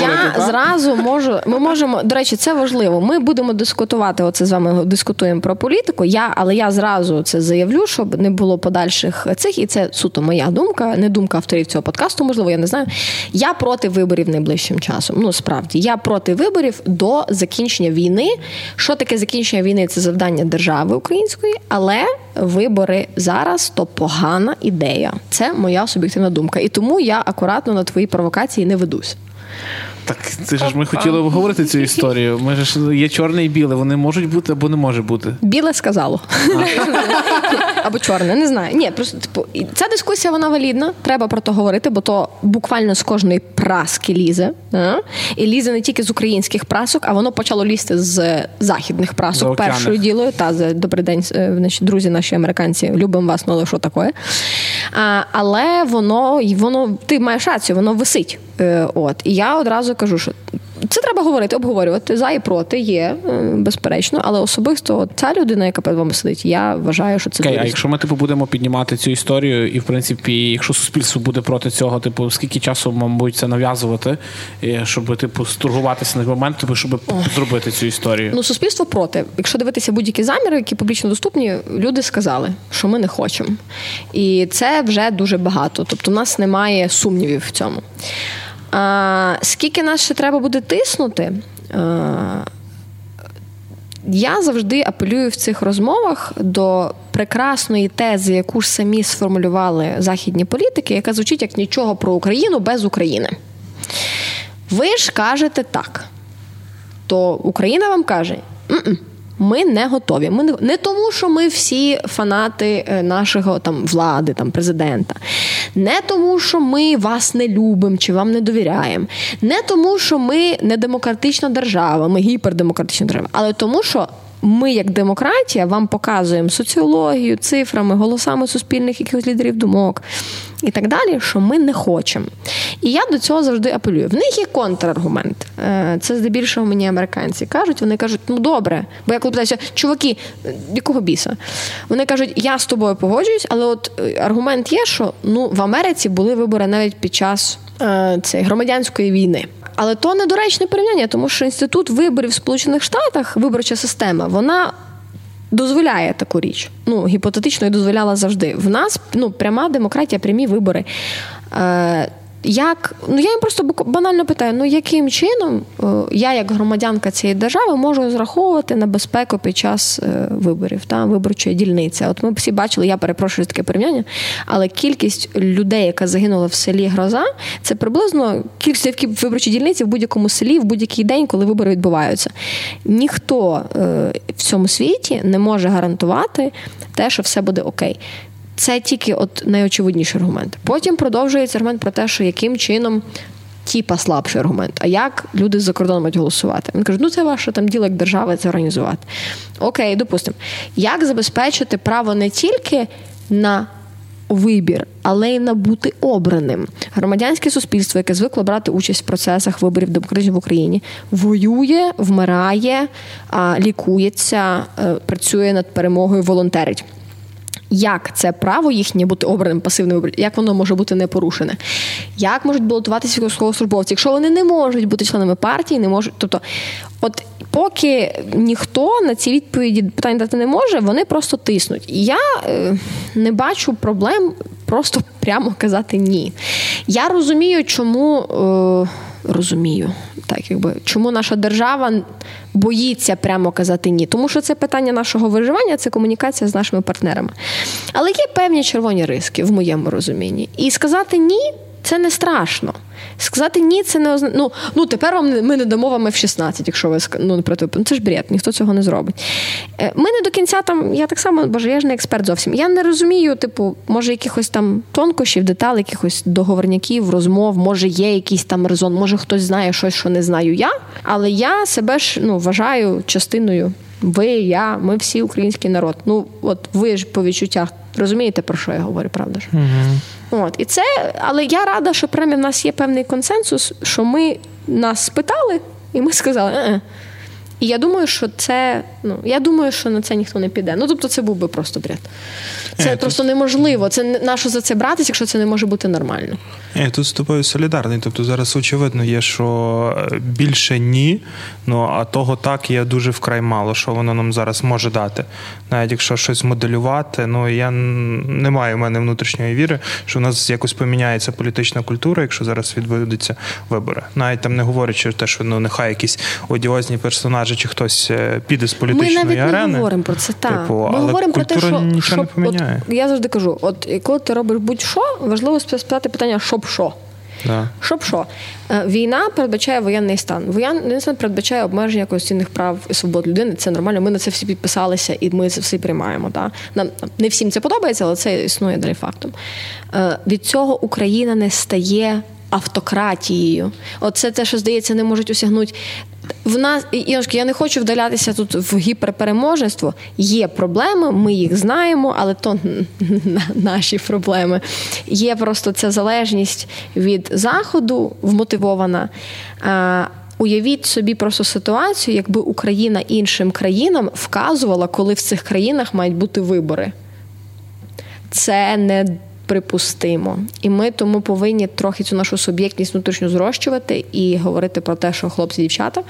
я зразу можу. Ми можемо до речі, це важливо. Ми будемо дискутувати. Оце з вами дискутуємо про політику. Я, але я зразу це заявлю, щоб не було подальших цих, і це суто моя думка, не думка авторів цього подкасту. Можливо, я не знаю. Я проти виборів найближчим часом. Ну справді я проти виборів до закінчення війни. Що таке закінчення війни? Це завдання держави української, але вибори зараз то погана ідея. Це моя суб'єктивна думка. І тому я акуратно на твої провокації не ведусь. Так це ж ми хотіли обговорити цю історію. Ми ж є чорне і біле. Вони можуть бути або не може бути. Біле сказало. Або чорне, не знаю. Ні, просто типу, ця дискусія вона валідна. Треба про то говорити, бо то буквально з кожної праски лізе. А? І лізе не тільки з українських прасок, а воно почало лізти з західних прасок. Першою ділою. Та за добрий день, е, друзі, наші американці. Любимо вас, ну але що таке? А, Але воно воно ти маєш рацію, воно висить. Е, от і я одразу кажу, що це треба говорити, обговорювати за і проти є, е, безперечно, але особисто ця людина, яка перед вами сидить, я вважаю, що це okay, А якщо ми типу будемо піднімати цю історію, і в принципі, якщо суспільство буде проти цього, типу, скільки часу мабуть це нав'язувати, щоб типу стургуватися на момент, типу, щоб зробити цю історію? Ну, суспільство проти. Якщо дивитися будь-які заміри, які публічно доступні, люди сказали, що ми не хочемо, і це вже дуже багато. Тобто, у нас немає сумнівів в цьому. А, Скільки нас ще треба буде тиснути? А, я завжди апелюю в цих розмовах до прекрасної тези, яку ж самі сформулювали західні політики, яка звучить як нічого про Україну без України. Ви ж кажете так, то Україна вам каже: М-м, ми не готові. Ми не, не тому, що ми всі фанати е, нашого там влади, там президента, не тому, що ми вас не любимо чи вам не довіряємо, не тому, що ми не демократична держава, ми гіпердемократична держава, але тому, що ми, як демократія, вам показуємо соціологію, цифрами, голосами суспільних якихось лідерів думок і так далі, що ми не хочемо. І я до цього завжди апелюю. В них є контраргумент. Е, це здебільшого мені американці кажуть. Вони кажуть, ну добре, бо я коли питаюся, чуваки, якого біса? Вони кажуть, я з тобою погоджуюсь, але от е, аргумент є, що ну в Америці були вибори навіть під час е, цієї громадянської війни. Але то недоречне порівняння, тому що інститут виборів в Сполучених Штатах, виборча система, вона дозволяє таку річ. Ну, гіпотетично і дозволяла завжди. В нас ну, пряма демократія, прямі вибори. Е, як ну я їм просто банально питаю: ну яким чином е, я, як громадянка цієї держави, можу розраховувати на безпеку під час е, виборів та виборчої дільниці? От ми всі бачили, я перепрошую таке порівняння, але кількість людей, яка загинула в селі Гроза, це приблизно кількість виборчої дільниці в будь-якому селі в будь-який день, коли вибори відбуваються. Ніхто е, в цьому світі не може гарантувати те, що все буде окей. Це тільки от найочевидніший аргумент. Потім продовжується аргумент про те, що яким чином. Тіпа слабший аргумент. А як люди за кордоном мають голосувати? Він каже, ну це ваше там діло як держави це організувати. Окей, допустимо. Як забезпечити право не тільки на вибір, але й на бути обраним? Громадянське суспільство, яке звикло брати участь в процесах виборів демократії в Україні, воює, вмирає, лікується, е, працює над перемогою, волонтерить як це право їхнє бути обраним пасивним, як воно може бути не порушене? Як можуть балотуватися військовослужбовці, якщо вони не можуть бути членами партії, не можуть. Тобто, от поки ніхто на ці відповіді питань дати не може, вони просто тиснуть. Я е, не бачу проблем просто прямо казати ні. Я розумію, чому. Е, розумію. Так, якби чому наша держава боїться прямо казати ні? Тому що це питання нашого виживання, це комунікація з нашими партнерами. Але є певні червоні риски в моєму розумінні. І сказати ні. Це не страшно. Сказати ні, це не означає. Ну, ну тепер вам ми не дамо вам F-16, якщо ви ну, проти. Ну, це ж бред, ніхто цього не зробить. Е, ми не до кінця там, я так само, боже, я ж не експерт зовсім. Я не розумію, типу, може, якихось там тонкощів, деталей, якихось договорняків, розмов, може, є якийсь там резон, може хтось знає щось, що не знаю я. Але я себе ж ну, вважаю частиною. Ви, я, ми всі український народ. Ну, от ви ж по відчуттях розумієте, про що я говорю, правда ж? Угу. От, і це, Але я рада, що принаймні в нас є певний консенсус, що ми нас спитали, і ми сказали, е-е. І я думаю, що це, ну я думаю, що на це ніхто не піде. Ну тобто, це був би просто бред. Це е, просто тут... неможливо. Це нащо за це братися, якщо це не може бути нормально. Я тут з тобою солідарний. Тобто зараз очевидно є, що е, більше ні. Ну а того так є дуже вкрай мало, що воно нам зараз може дати. Навіть якщо щось моделювати, ну я не маю в мене внутрішньої віри, що у нас якось поміняється політична культура, якщо зараз відбудуться вибори. Навіть там не говорячи те, що ну нехай якісь одіозні персонажі чи хтось е, піде з політичної арени. Ми навіть арени. не говоримо про це. Так. Типу, Ми говоримо про те, що нічого не поміняє. От, я завжди кажу: от коли ти робиш будь-що, важливо спитати питання, щоб що. Да. Щоб що? Е, Війна передбачає воєнний стан. Воєнний стан передбачає обмеження конституційних прав і свобод людини. Це нормально. Ми на це всі підписалися і ми це все приймаємо. Да? Нам не всім це подобається, але це існує далі фактом. Е, Від цього Україна не стає автократією. Оце те, що здається, не можуть осягнути. В нас Ігорський, я не хочу вдалятися тут в гіперпереможництво. Є проблеми, ми їх знаємо, але то наші проблеми. Є просто ця залежність від заходу вмотивована. Уявіть собі просто ситуацію, якби Україна іншим країнам вказувала, коли в цих країнах мають бути вибори. Це не припустимо. І ми тому повинні трохи цю нашу суб'єктність внутрішню зрощувати і говорити про те, що хлопці, дівчата.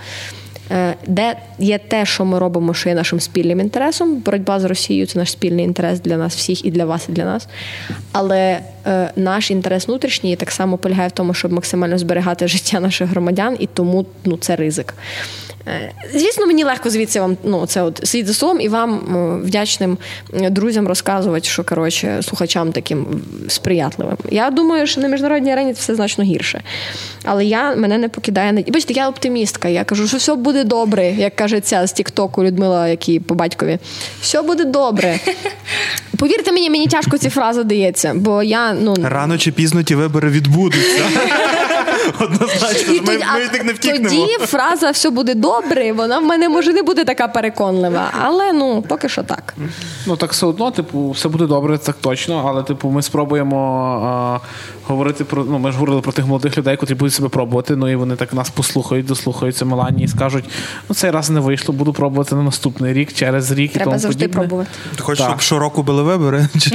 Е, де є те, що ми робимо, що є нашим спільним інтересом. Боротьба з Росією це наш спільний інтерес для нас всіх і для вас, і для нас. Але е, наш інтерес внутрішній так само полягає в тому, щоб максимально зберігати життя наших громадян, і тому ну, це ризик. Е, звісно, мені легко звідси вам ну, це от сидіти за столом і вам вдячним друзям розказувати, що коротше слухачам таким сприятливим. Я думаю, що на міжнародній арені це все значно гірше. Але я мене не покидає І Бачите, я оптимістка. Я кажу, що все буде добре, як каже ця з Тіктоку Людмила, який по батькові. Все буде добре. Повірте мені, мені тяжко ці фрази дається, бо я ну рано чи пізно ті вибори відбудуться. Однозначно, ми, ми так не втікнемо. Тоді фраза все буде добре, вона в мене може не буде така переконлива, але ну поки що так. Ну так все одно, типу, все буде добре, так точно. Але, типу, ми спробуємо а, говорити про. Ну, ми ж говорили про тих молодих людей, які будуть себе пробувати. Ну і вони так нас послухають, дослухаються Мелані і скажуть: ну цей раз не вийшло, буду пробувати на наступний рік, через рік Треба і тому завжди подібне. пробувати. Ти хочеш, щоб щороку були вибори? Чи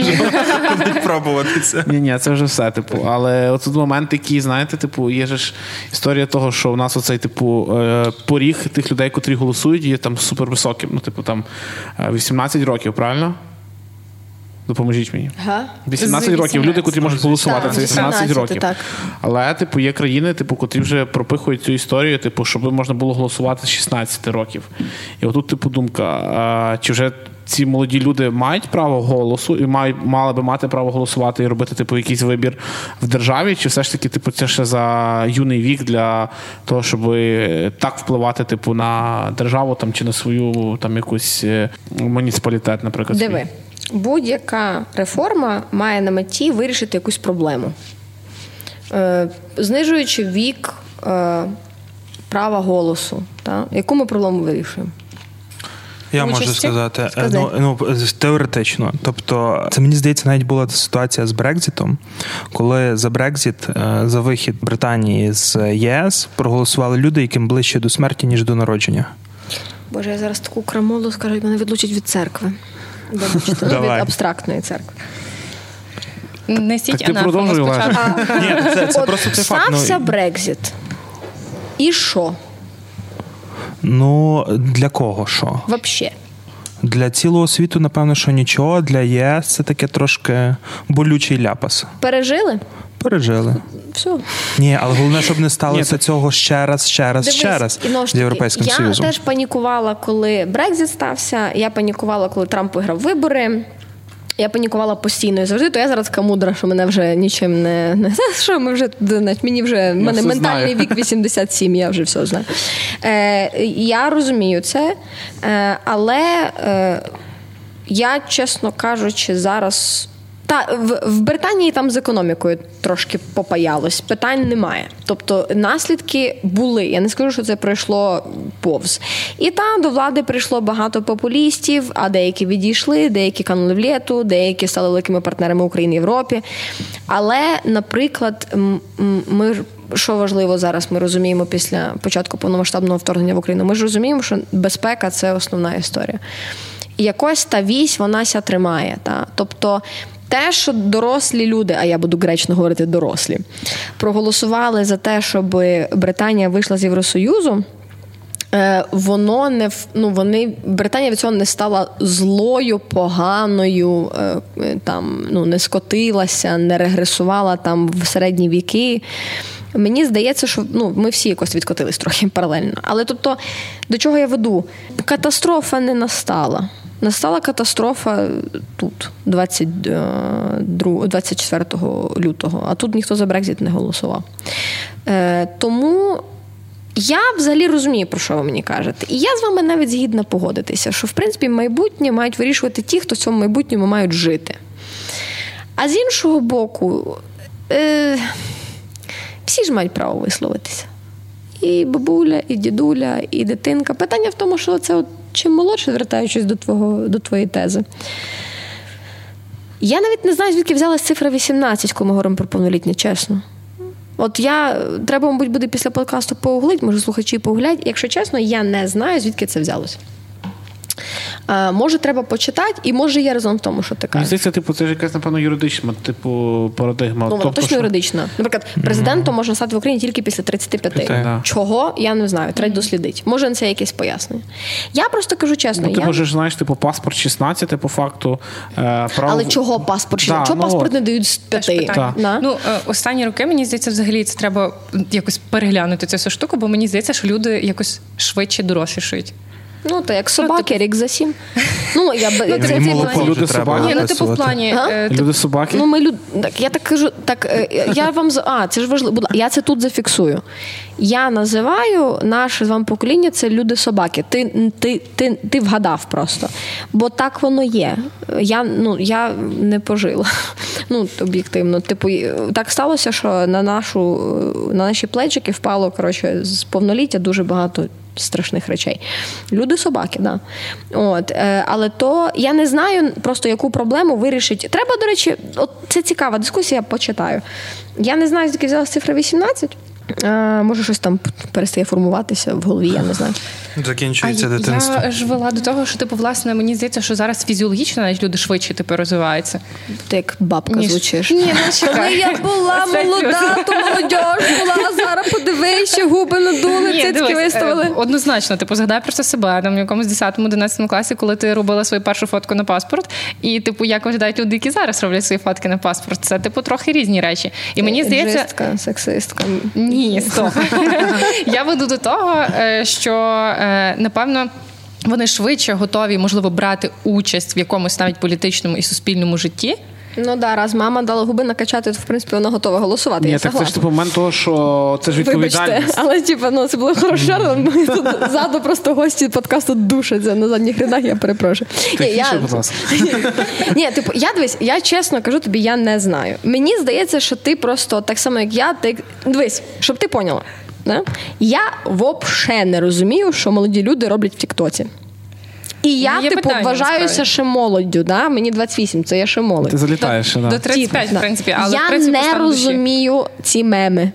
пробуватися? Ні, ні, це вже все. Типу, але тут момент, який, знаєте, типу, є ж історія того, що у нас оцей типу е, поріг тих людей, котрі голосують, є там супервисоким. Ну, типу, там 18 років, правильно? Допоможіть мені. Ага. 18 років. Люди, котрі можуть голосувати, це 18 18, років. так. Але, типу, є країни, типу, котрі вже пропихують цю історію, типу, щоб можна було голосувати з 16 років. І отут, типу, думка: а, чи вже ці молоді люди мають право голосу і мають мали би мати право голосувати і робити типу якийсь вибір в державі, чи все ж таки, типу, це ще за юний вік для того, щоб так впливати, типу, на державу там чи на свою там якусь е, муніципалітет, наприклад. Диви, будь-яка реформа має на меті вирішити якусь проблему, е, знижуючи вік е, права голосу. Та? Яку ми проблему вирішуємо? Я можу сказати, Сказати. ну, ну теоретично. Тобто, це мені здається, навіть була ситуація з Брекзитом, коли за Брекзит, е, за вихід Британії з ЄС проголосували люди, яким ближче до смерті, ніж до народження. Боже, я зараз таку крамолу скажу, мене відлучать від церкви. Вибачте, ну, від абстрактної церкви. Не стіть анафему продовжуй, спочатку. Ні, це, це От просто цей факт. Ну, стався Брекзит. І що? Ну для кого що? Вообще. Для цілого світу, напевно, що нічого. Для ЄС це таке трошки болючий ляпас. Пережили? Пережили. Все. Ні, але головне, щоб не сталося Ні, цього ще раз, ще раз, ще раз ж з Європейським я Союзом. теж панікувала, коли Брекзит стався. Я панікувала, коли Трамп виграв вибори. Я панікувала постійно і завжди, то я зараз така мудра, що мене вже нічим не. не що ми вже мені вже я мене ментальний знаю. вік 87, я вже все знаю. Е, я розумію це, е, але е, я, чесно кажучи, зараз. Та в, в Британії там з економікою трошки попаялось. Питань немає. Тобто наслідки були. Я не скажу, що це пройшло повз. І там до влади прийшло багато популістів, а деякі відійшли, деякі канули в літу, деякі стали великими партнерами України в Європі. Але, наприклад, ми що важливо зараз, ми розуміємо після початку повномасштабного вторгнення в Україну. Ми ж розуміємо, що безпека це основна історія. І якось та вісь вона ся тримає. Та? Тобто те, що дорослі люди, а я буду гречно говорити дорослі, проголосували за те, щоб Британія вийшла з Євросоюзу. е, Воно не ну вони Британія від цього не стала злою, поганою, е, е, там ну не скотилася, не регресувала там в середні віки. Мені здається, що ну ми всі якось відкотились трохи паралельно. Але тобто, до чого я веду? Катастрофа не настала. Настала катастрофа тут, 22, 24 лютого, а тут ніхто за Брекзит не голосував. Е, Тому я взагалі розумію, про що ви мені кажете. І я з вами навіть згідна погодитися, що в принципі майбутнє мають вирішувати ті, хто в цьому майбутньому мають жити. А з іншого боку, е, всі ж мають право висловитися. І бабуля, і дідуля, і дитинка. Питання в тому, що це от, чим молодше, звертаючись до твого, до твоєї тези. Я навіть не знаю, звідки взялась цифра 18, коли ми говоримо про повнолітнє, чесно. От я треба, мабуть, буде після подкасту погуглити, може, слухачі погулять. Якщо чесно, я не знаю, звідки це взялося. А, може, треба почитати, і може є резон в тому, що ти кажеш. здається, типу, це ж якась, напевно, юридична, типу, парадигма. Ну, Тобто, точно що- юридична. Наприклад, президентом можна стати в Україні тільки після 35. Да. Чого я не знаю. Треба дослідити. Може, на це якесь пояснення. Я просто кажу чесно, Ну, ти я... можеш, знаєш, типу, паспорт 16, по факту. Е, право... але чого паспорт? Да, чого ну, паспорт от. не дають з Теж п'яти? питання. На? Ну, е, останні роки, мені здається, взагалі це треба якось переглянути цю всю штуку, бо мені здається, що люди якось швидше дорослішують. Ну, то як собаки, рік за сім. Ну, я б- І це- люди собаки. Ні, ну типу в плані. Е, типу, Люди собаки. Ну, ми люд... так, я так кажу, так е, я вам за- а, це ж важливо. Я це тут зафіксую. Я називаю наше з вами покоління це люди-собаки. Ти, ти, ти, ти вгадав просто. Бо так воно є. Я, ну, я не пожила. Ну, об'єктивно. Типу, так сталося, що на нашу на наші плечики впало коротше, з повноліття дуже багато. Страшних речей. Люди собаки, да. От, е, але то я не знаю просто яку проблему вирішить. Треба, до речі, от це цікава дискусія, почитаю. Я не знаю, звідки взялась цифра 18. Е, може, щось там перестає формуватися в голові, я не знаю. Закінчується а дитинство. Я ж вела до того, що типу, власне, мені здається, що зараз фізіологічно навіть люди швидше типу, розвиваються. Ти як бабка Ніж- звучиш. Ні, ну, Коли чекай. я була молода, то молодь була, а зараз подивись, ще губи надули, Ні, цицьки дивись, е, виставили. Однозначно, типу, згадай просто себе там в якомусь 10-11 класі, коли ти робила свою першу фотку на паспорт, і типу, як виглядають люди, які зараз роблять свої фотки на паспорт. Це типу трохи різні речі. І мені здається, сексистка. Ні, стоп. Я веду до того, е, що е, напевно. Вони швидше готові, можливо, брати участь в якомусь навіть політичному і суспільному житті. Ну да, раз мама дала губи накачати, то в принципі вона готова голосувати. Ні, я так це ж согласна. типу момент того, що це ж Вибачте, але типу, ну це було хорошо. але ми тут ззаду просто гості подкасту душаться на задніх рядах, я перепрошую. Ні, ласка. Ні, типу, я дивись, я чесно кажу тобі, я не знаю. Мені здається, що ти просто так само, як я, ти дивись, щоб ти поняла. Да? Я взагалі не розумію, що молоді люди роблять в Тіктоці. І я, Ну, є типу, питання, вважаюся насправді. ще молоддю. Да? Мені 28, це я ще молодь. Ти залітаєш, До, да. До 35, Да. в принципі, але я в принципі, не стан душі. розумію ці меми.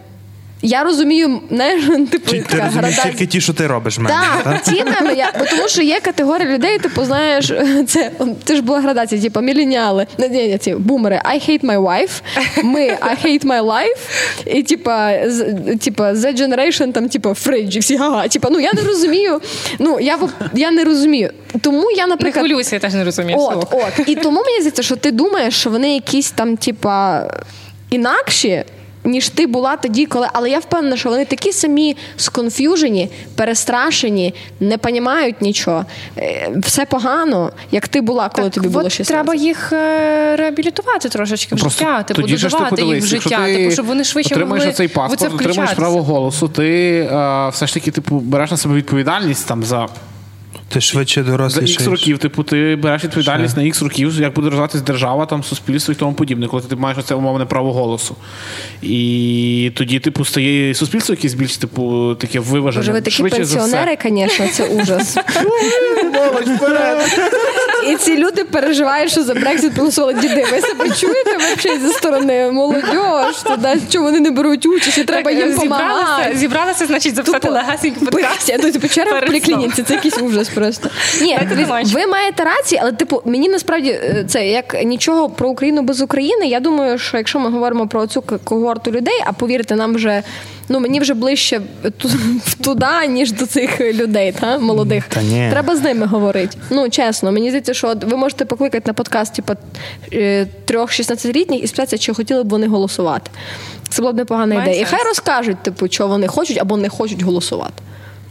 Я розумію, знаєш, типу, Ти, така ти розумієш тільки ті, що ти робиш мене. Так, ці меми, я, бо тому що є категорія людей, типу, знаєш, це, це ж була градація, типу, міленіали, не, ні, ні, ці бумери, I hate my wife, ми, I hate my life, і типа, з, типа, the generation, там, типа, фриджі, всі га Типа, ну я не розумію, ну я, я не розумію. Тому я, Не наприклад, хвилюйся, я теж не розумію. От, от. І тому мені здається, що ти думаєш, що вони якісь там, типа, інакші. Ніж ти була тоді, коли. Але я впевнена, що вони такі самі сконф'южені, перестрашені, не понімають нічого. Е, Все погано, як ти була, коли Так, тобі було 16. треба їх е, реабілітувати трошечки в Просто життя, типу, додавати їх в життя, ти типу, щоб вони швидше отримаєш могли цей паспорт, отримаєш право голосу, ти е, все ж таки типу береш на себе відповідальність там за Ти швидше За дорослішаєш. ікс років, типу, ти береш відповідальність на ікс років, як буде розвиватися держава, там суспільство і тому подібне, коли ти маєш це умовне право голосу. І тоді, типу, стає суспільство якесь більш, типу, таке виважене. Боже, ви такі швидше пенсіонери, звісно, це ужас. І ці люди переживають, що за Брексит голосували діди. Ви себе чуєте взагалі зі сторони молодіж, туди, що вони не беруть участь, і треба їм допомагати. зібралися, значить, записати легасенький подкаст. Я тут почерпав в поліклініці, це якийсь ужас просто. Ні, ви, ви маєте рацію, але типу, мені насправді е, це як нічого про Україну без України. Я думаю, що якщо ми говоримо про цю когорту людей, а повірте, нам вже ну мені вже ближче туди, ніж до цих людей, та молодих. Та ні. Треба з ними говорити. Ну чесно, мені здається, що ви можете покликати на подкаст, типу, е, трьох 16-літніх і спитатися, чи хотіли б вони голосувати. Це була б непогана ідея. І хай розкажуть, типу, що вони хочуть або не хочуть голосувати.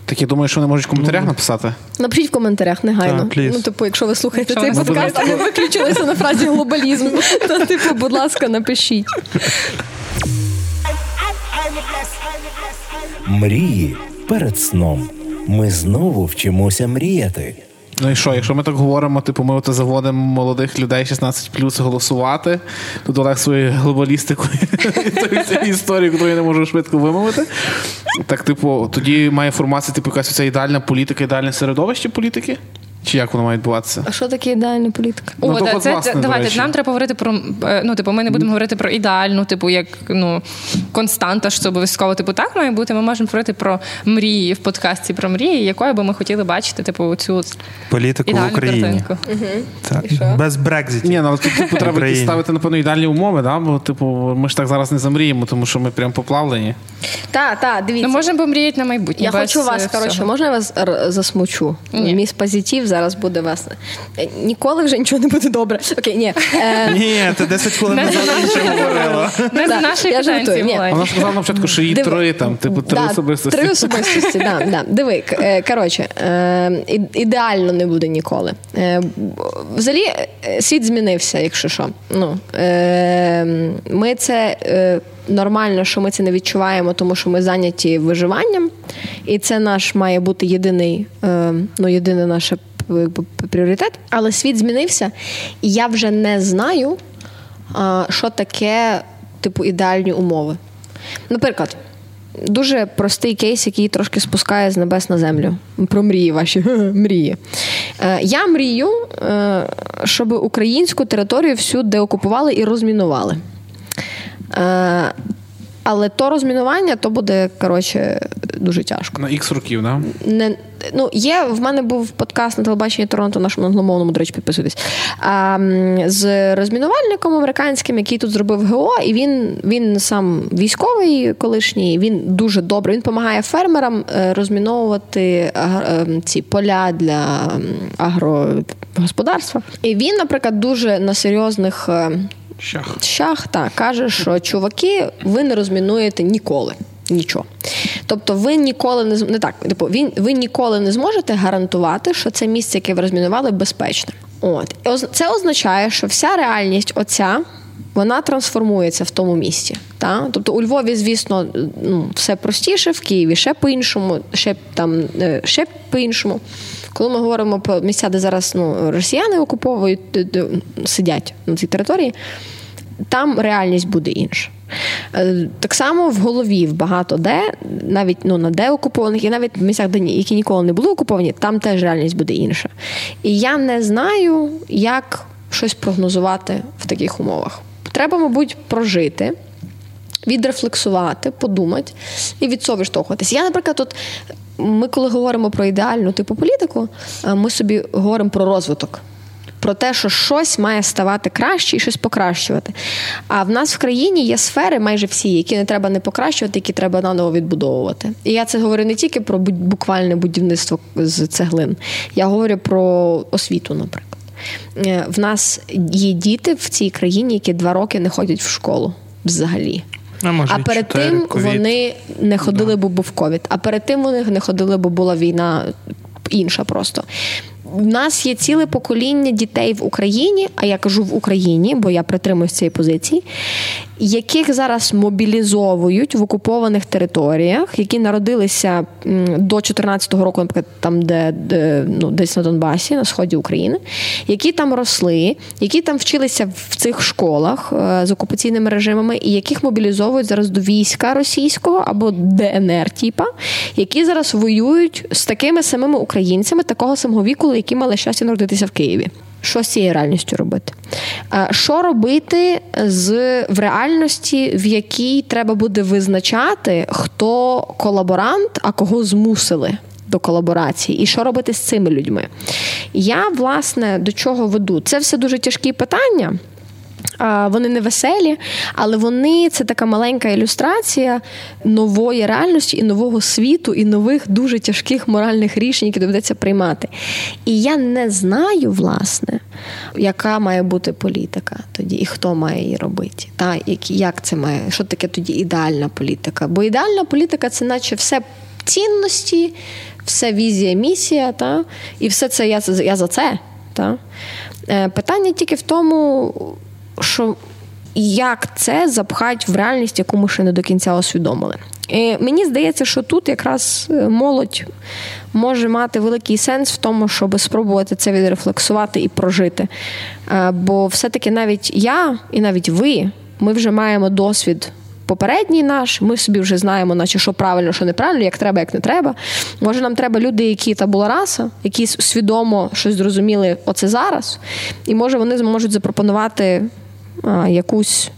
Так я думаю, що вони можуть в коментарях написати. Напишіть в коментарях негайно. Так, please. ну, типу, якщо ви слухаєте Якщо цей подкаст, а не виключилися на фразі глобалізм, то типу, будь ласка, напишіть. Мрії перед сном. Ми знову вчимося мріяти. Ну і що, якщо ми так говоримо, типу, ми от заводимо молодих людей 16 плюс голосувати, тут Олег своєю глобалістикою історію, яку я не можу швидко вимовити. Так, типу, тоді має формація, типу, якась ця ідеальна політика, ідеальне середовище політики? Чи як воно має відбуватися? А що таке ідеальна політика? Ну, О, так да, це, власне, давайте речі. нам треба говорити про е, ну, типу, ми не будемо говорити про ідеальну, типу, як ну константа, що це обов'язково типу так має бути. Ми можемо говорити про мрії в подкасті про мрії, якою би ми хотіли бачити, типу, цю Політику в Україні. картинку. Так. Без Брекзитів. Ні, ну тут типу, треба якісь ставити, напевно, ідеальні умови, да? бо типу, ми ж так зараз не замріємо, тому що ми прям поплавлені. Так, так, дивіться. Ну, можемо помріяти на майбутнє. Я без, хочу вас, е, коротше, можна я вас засмучу? Ні. Міс позитив зараз буде вас. Е, Ніколи вже нічого не буде добре. Окей, ні. Е, Ні, ти 10 хвилин Не назад нічого говорила. Не за нашої ні. Володь. Вона сказала на початку, що її три, там, типу, три особистості. Три особистості, да. Диви, е, коротше, е, ідеально не буде ніколи. Взагалі, світ змінився, якщо що. Ну, ми це нормально, що ми це не відчуваємо, тому що ми зайняті виживанням, і це наш має бути єдиний, е, ну, єдине наше пріоритет. Але світ змінився, і я вже не знаю, що таке, типу, ідеальні умови. Наприклад, дуже простий кейс, який трошки спускає з небес на землю. Про мрії ваші мрії. Е, Я мрію, е, щоб українську територію всю деокупували і розмінували. Е, Але то розмінування то буде коротше дуже тяжко. На ікс років, да? Не, ну, є, в мене був подкаст на телебаченні Торонто, нашому англомовному, до речі, підписуйтесь. А, з розмінувальником американським, який тут зробив ГО, і він, він сам військовий колишній, він дуже добре. Він допомагає фермерам е, розміновувати е, ці поля для агрогосподарства. І він, наприклад, дуже на серйозних. Щах. Щах так каже, що чуваки, ви не розмінуєте ніколи. Нічого. Тобто, ви ніколи не не так. Типу, він ви ніколи не зможете гарантувати, що це місце, яке ви розмінували, безпечне. От оз- це означає, що вся реальність оця. Вона трансформується в тому місці. Та? Тобто у Львові, звісно, ну, все простіше, в Києві ще по-іншому, ще там е, ще по-іншому. Коли ми говоримо про місця, де зараз ну, росіяни окуповують, сидять на цій території, там реальність буде інша. Е, Так само в голові в багато де, навіть ну, на де окупованих, і навіть в місцях, де які ніколи не були окуповані, там теж реальність буде інша. І я не знаю, як щось прогнозувати в таких умовах. Треба, мабуть, прожити. Відрефлексувати, подумати і від цього відштовхуватися. Я, наприклад, тут ми, коли говоримо про ідеальну типу політику, ми собі говоримо про розвиток про те, що щось має ставати краще і щось покращувати. А в нас в країні є сфери, майже всі, які не треба не покращувати, які треба наново відбудовувати. І я це говорю не тільки про буквальне будівництво з цеглин, я говорю про освіту, наприклад. Е, В нас є діти в цій країні, які два роки не ходять в школу взагалі. А, може, А перед тим COVID. вони не ходили, бо був ковід. А перед тим вони не ходили, бо була війна інша просто. У нас є ціле покоління дітей в Україні, а я кажу в Україні, бо я притримуюсь цієї позиції, яких зараз мобілізовують в окупованих територіях, які народилися до 14-го року, наприклад, там, де, де ну, десь на Донбасі, на сході України, які там росли, які там вчилися в цих школах е, з окупаційними режимами, і яких мобілізовують зараз до війська російського або ДНР, типа, які зараз воюють з такими самими українцями такого самого віку, які мали щастя народитися в Києві. Що з цією реальністю робити? Е, Що робити з в реальності, в якій треба буде визначати, хто колаборант, а кого змусили до колаборації, і що робити з цими людьми? Я власне до чого веду? Це все дуже тяжкі питання. Вони не веселі, але вони це така маленька ілюстрація нової реальності і нового світу, і нових дуже тяжких моральних рішень, які доведеться приймати. І я не знаю, власне, яка має бути політика тоді, і хто має її робити. Та, як, як це має, що таке тоді ідеальна політика? Бо ідеальна політика це наче все. цінності, все візія, місія, та? і все це я, я за це. Та? Е, питання тільки в тому, що як це запхать в реальність, яку ми ще не до кінця усвідомили. І Мені здається, що тут якраз е, молодь може мати великий сенс в тому, щоб спробувати це відрефлексувати і прожити. Е, бо все-таки навіть я і навіть ви, ми вже маємо досвід. Попередній наш, ми собі вже знаємо, наче що правильно, що неправильно, як треба, як не треба. Може, нам треба люди, які tabula rasa, які свідомо щось зрозуміли оце зараз, і може вони зможуть запропонувати а, якусь.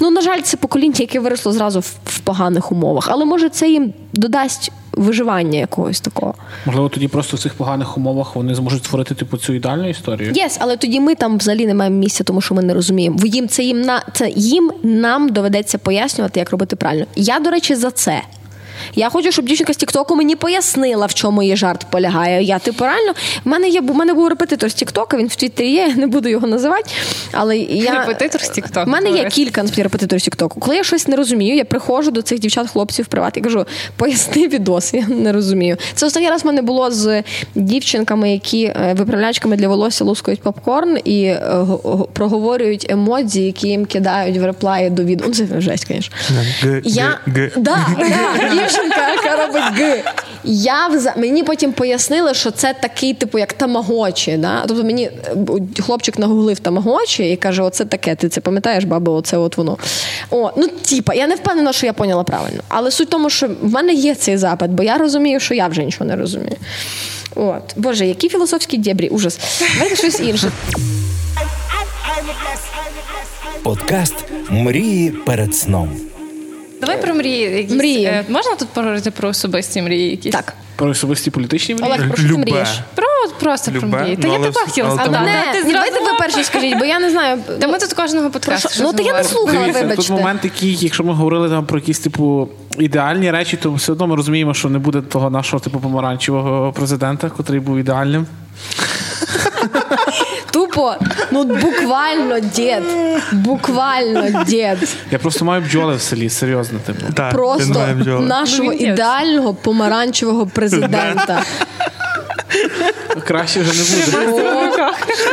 Ну, на жаль, це покоління, яке виросло зразу в, в поганих умовах, але може це їм додасть виживання якогось такого. Можливо, тоді просто в цих поганих умовах вони зможуть створити типу цю ідеальну історію. Yes, yes, але тоді ми там взагалі не маємо місця, тому що ми не розуміємо. Їм це їм на це їм нам доведеться пояснювати, як робити правильно. Я, до речі, за це. Я хочу, щоб дівчинка з Тіктоку мені пояснила, в чому її жарт полягає. Я типу реально в мене є в мене був репетитор з Тіктока, він в Твіттері є, я не буду його називати. Але я репетитор з Тіктоку. У мене є кілька насправді, репетиторів з Тіктоку. Коли я щось не розумію, я приходжу до цих дівчат-хлопців в приват і кажу, поясни відос, я не розумію. Це останній раз в мене було з дівчинками, які е, виправлячками для волосся лускають попкорн і е, проговорюють емодзі, які їм кидають в реплаї до відео. Ну, це жесть, звісно. Я... Да, да, дівчинка, яка робить Г. Я вза... Мені потім пояснили, що це такий, типу, як тамагочі. Да? Тобто мені е, хлопчик нагуглив тамагочі і каже: Оце таке, ти це пам'ятаєш, баба, оце от воно. О, Ну, типа, я не впевнена, що я поняла правильно. Але суть в тому, що в мене є цей запит, бо я розумію, що я вже нічого не розумію. От. Боже, які філософські дєбрі, ужас. Давайте щось інше. Подкаст Мрії перед сном. Давай про мрії. Якісь. Мрії. Е, можна тут поговорити про особисті мрії якісь? Так. Про особисті політичні мрії? Олег, про що ти Любе. мрієш? Про просто Любе, про мрії. Та ну, я але тебе хотіла але А сказати. мене, Ти ні, зразу- давайте ви перші скажіть, бо я не знаю. Та ми тут кожного подкасту. Ну, та я не слухала. Дивіться, вибачте. тут момент такий, якщо ми говорили там про якісь типу ідеальні речі, то все одно ми розуміємо, що не буде того нашого типу помаранчевого президента, котрий був ідеальним. Тупо, ну буквально дід. Буквально дід. Я просто маю бджоли в селі, серйозно, типу. Так, Просто нашого Ну, ідеального помаранчевого президента. Краще вже не буде.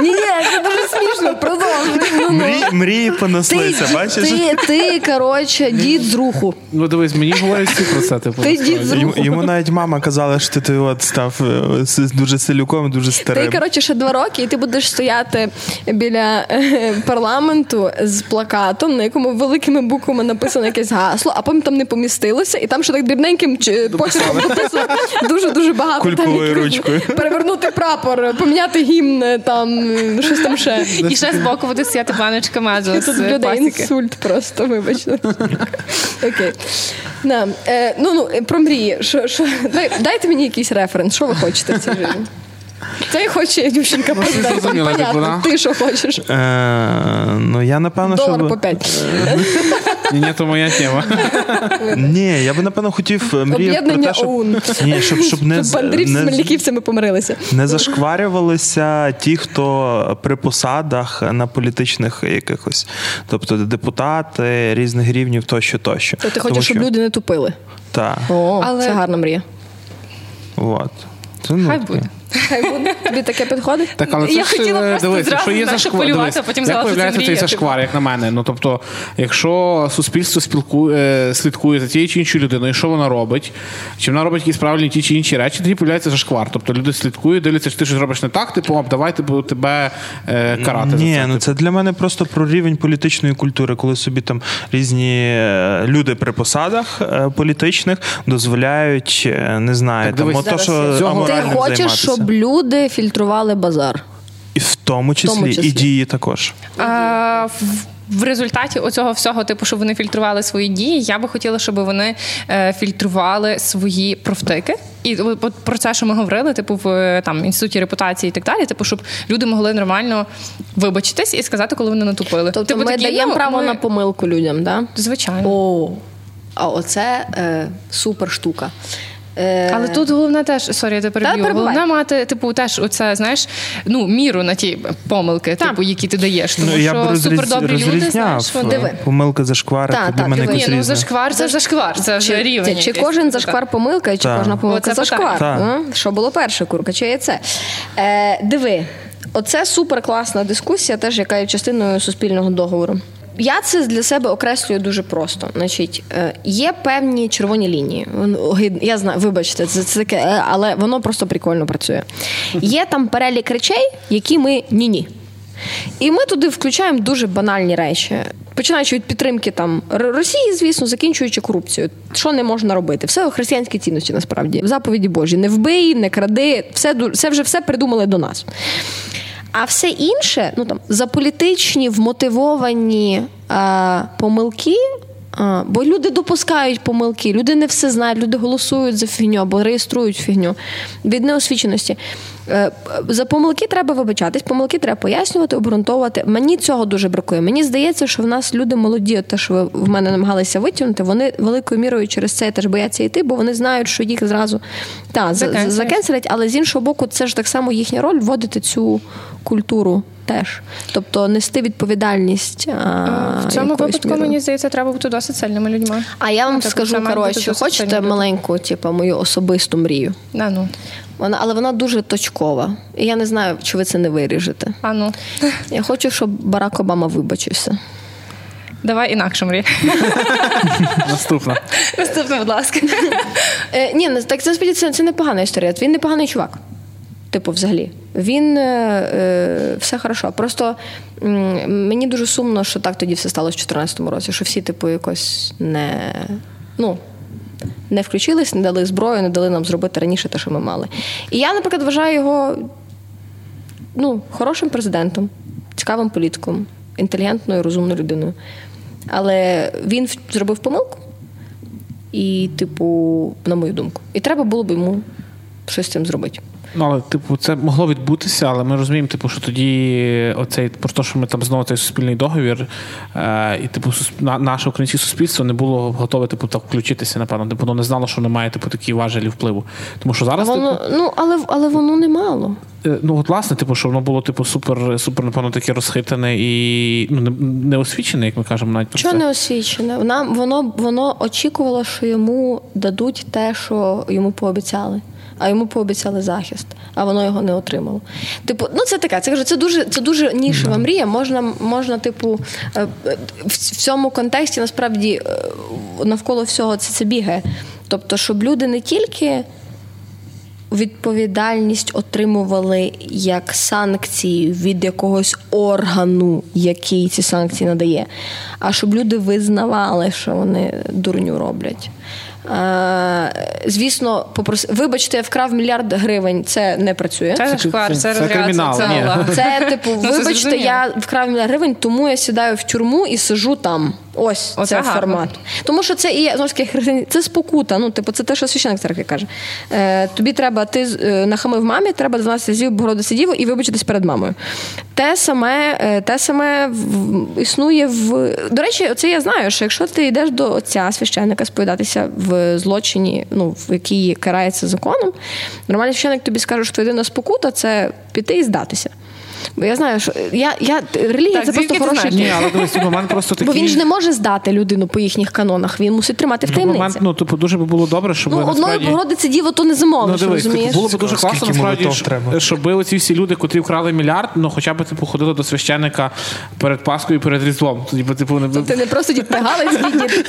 Ні, ні, це дуже смішно. Продовжуй. Ну, ну. Мрії, мрії понеслися, бачиш? ти, ти, коротше, дід з руху. Ну дивись, мені говорять всі про це, типу. Ти дід з Йому, руху. йому навіть мама казала, що ти от став е, с- дуже селюком, дуже Ти, старим. коротше, ще два роки, і ти будеш стояти біля е, парламенту з плакатом, на якому великими буквами написано якесь гасло, а потім там не помістилося, і там ще так дрібненьким чи- почерком написано дуже-дуже багато. там Кульковою якихось- ручкою. Перевернути прапор, поміняти гімн, там е, щось там ще. І ще збоку буде сіяти баночка меду Тут людей інсульт просто, вибачте. Окей. Е, ну, ну, е, про мрії. Що, що, дай, дайте мені якийсь референс, що ви хочете в цій житті? Це хоче дівчинка президент. зрозуміло, типу, Понятно. Ти що хочеш? Е, ну я напевно, Долар що по п'ять. Ні, ні, то моя тема. ні, я би напевно хотів е, мріяв про Об'єднання те, щоб ОУН. ні, щоб, щоб не, з- Бандрів з не, Мельниківцями помирилися. не зашкварювалися ті, хто при посадах на політичних якихось, тобто депутати різних рівнів тощо, тощо. То ти хочеш, щоб люди не тупили. Так, Але- це гарна мрія. от. Ну, Хай буде. Хай буде. Тобі таке підходить? Так, але це Я ж, хотіла е, просто дивись, зразу, якщо є знаєш, зашквар, полювати, дивись, а потім як що виявляється цей зашквар, як на мене. Ну тобто, якщо суспільство спілкує, е, слідкує за тією чи іншою людиною, що вона робить, чи вона робить якісь правильні ті чи інші речі, тоді появляється зашквар. Тобто люди слідкують, дивляться, що ти щось робиш не так, типу, «Оп, давай типу, тебе е, карати. Ні, за це. ну це для мене просто про рівень політичної культури, коли собі там різні е, люди при посадах е, політичних дозволяють, не знаю, Так, там дивись, ото, зараз що Ти аморальним хочеш, займатися. Щоб люди фільтрували базар. І в тому числі, тому числі. і дії також. А, в- в результаті оцього всього, типу, щоб вони фільтрували свої дії, я би хотіла, щоб вони е, фільтрували свої профтики. І от про це, що ми говорили, типу, в е, там інституті репутації і так далі, типу, щоб люди могли нормально вибачитись і сказати, коли вони натупили. Тобто типу, ми такі, даємо ну, право ми- на помилку людям. Да? звичайно. О, а оце е, супер штука. Е, Але тут головне теж, sorry, я тебе переб'ю. Головне мати, типу, теж оце, знаєш, ну, міру на ті помилки, Так. типу, які ти даєш. Тому Ну, я що супердобрі люди, знаєш. Диви. помилка зашквари, Та, та, мене. Ні, ну різне. зашквар це зашквар, це вже рівень. чи, чи кожен зашквар помилка, чи кожна помилка Оце зашквар? Що було перше, курка, чи яйце? Е, диви, оце супер класна дискусія, теж яка є частиною суспільного договору. Я це для себе окреслюю дуже просто. Значить, е, є певні червоні лінії. Я знаю, вибачте, це, це таке, е, але воно просто прикольно працює. Є там перелік речей, які ми ні-ні. І ми туди включаємо дуже банальні речі, починаючи від підтримки там Росії, звісно, закінчуючи корупцією. Що не можна робити? Все християнські цінності насправді. Заповіді Божі. Не вбий, не кради, все, все вже все придумали до нас. А все інше, ну там заполітичні, вмотивовані е, помилки. А, бо люди допускають помилки, люди не все знають, люди голосують за фігню або реєструють фігню від неосвіченості. Е, За помилки треба вибачатись, помилки треба пояснювати, обґрунтовувати. Мені цього дуже бракує. Мені здається, що в нас люди молоді, те, що ви в мене намагалися витягнути, вони великою мірою через це теж бояться йти, бо вони знають, що їх зразу та, Закенселять. але з іншого боку, це ж так само їхня роль вводити цю культуру теж. Тобто нести відповідальність. А, В цьому випадку, мірою. мені здається, треба бути досить сильними людьми. А я вам Ну, тобто скажу, коротше, хочете маленьку, типу, мою особисту мрію? А ну, Вона, але вона дуже точкова. І я не знаю, чи ви це не виріжете. а ну. Я хочу, щоб Барак Обама вибачився. Давай інакше мрій. Наступна. Наступне, будь ласка. Е, ні, так це насправді це, це непогана історія. Він непоганий чувак. Типу, взагалі. Він е, е, все хорошо. Просто м, мені дуже сумно, що так тоді все сталося в 2014 році, що всі, типу, якось не. Ну, не включились, не дали зброю, не дали нам зробити раніше те, що ми мали. І я, наприклад, вважаю його ну, хорошим президентом, цікавим політиком, інтелігентною, розумною людиною. Але він зробив помилку, і, типу, на мою думку. І треба було б йому щось з цим зробити. Ну, але, типу, це могло відбутися, але ми розуміємо, типу, що тоді оцей про те, що ми там знову цей суспільний договір, е, і типу, на, наше українське суспільство не було готове, типу, так включитися, напевно, типу, воно не знало, що немає типу такі важелі впливу. Тому що зараз, Воно, типу, ну, але, але воно не мало. е, ну от власне, типу, що воно було типу супер, супер, напевно, таке розхитане і ну, не, не освічене, як ми кажемо, навіть про Чого це. не освічене? Нам воно, воно очікувало, що йому дадуть те, що йому пообіцяли. А йому пообіцяли захист, а воно його не отримало. Типу, ну це таке. Це кажу, це дуже це дуже нішева мрія. Можна, можна, типу, е, в в цьому контексті насправді е, навколо всього це, це бігає. Тобто, щоб люди не тільки відповідальність отримували як санкції від якогось органу, який ці санкції надає, а щоб люди визнавали, що вони дурню роблять. Е, звісно, попрос... вибачте, я вкрав мільярд гривень, це не працює. Це шквар, це- це це кримінал, це. Це типу, Ну, вибачте, я вкрав мільярд гривень, тому я сідаю в тюрму і сижу там. Ось Оце це гарно. формат. Тому що це і знову таки, це спокута. Ну, типу, це те, що священник церкві каже. Е, тобі треба, ти е, нахамив мамі, треба 12 разів Богородице Діву і вибачитись перед мамою. Те саме, е, те саме в- існує в. До речі, це я знаю, що якщо ти йдеш до отця священника сповідатися в злочині, ну, в який карається законом, нормальний священник тобі скаже, що єдина спокута це піти і здатися. Бо я знаю, що я, я релігія Так, це просто хороший? Ні, але дивись, момент просто такий. Бо він ж не може здати людину по їхніх канонах. Він мусить тримати в Ну, таємниці. момент, ну, типу, дуже би було добре, щоб Ну, одної насправді... Богородиці діво то не Ну, замовиш, дивись, типу, було б дуже Скільки класно, насправді, щоб- оці всі люди, котрі вкрали мільярд, ну хоча б типу ходили до священника перед Паскою перед Різдвом. Тоді б, типу, не б- Ти не просто дід ти галицький дід.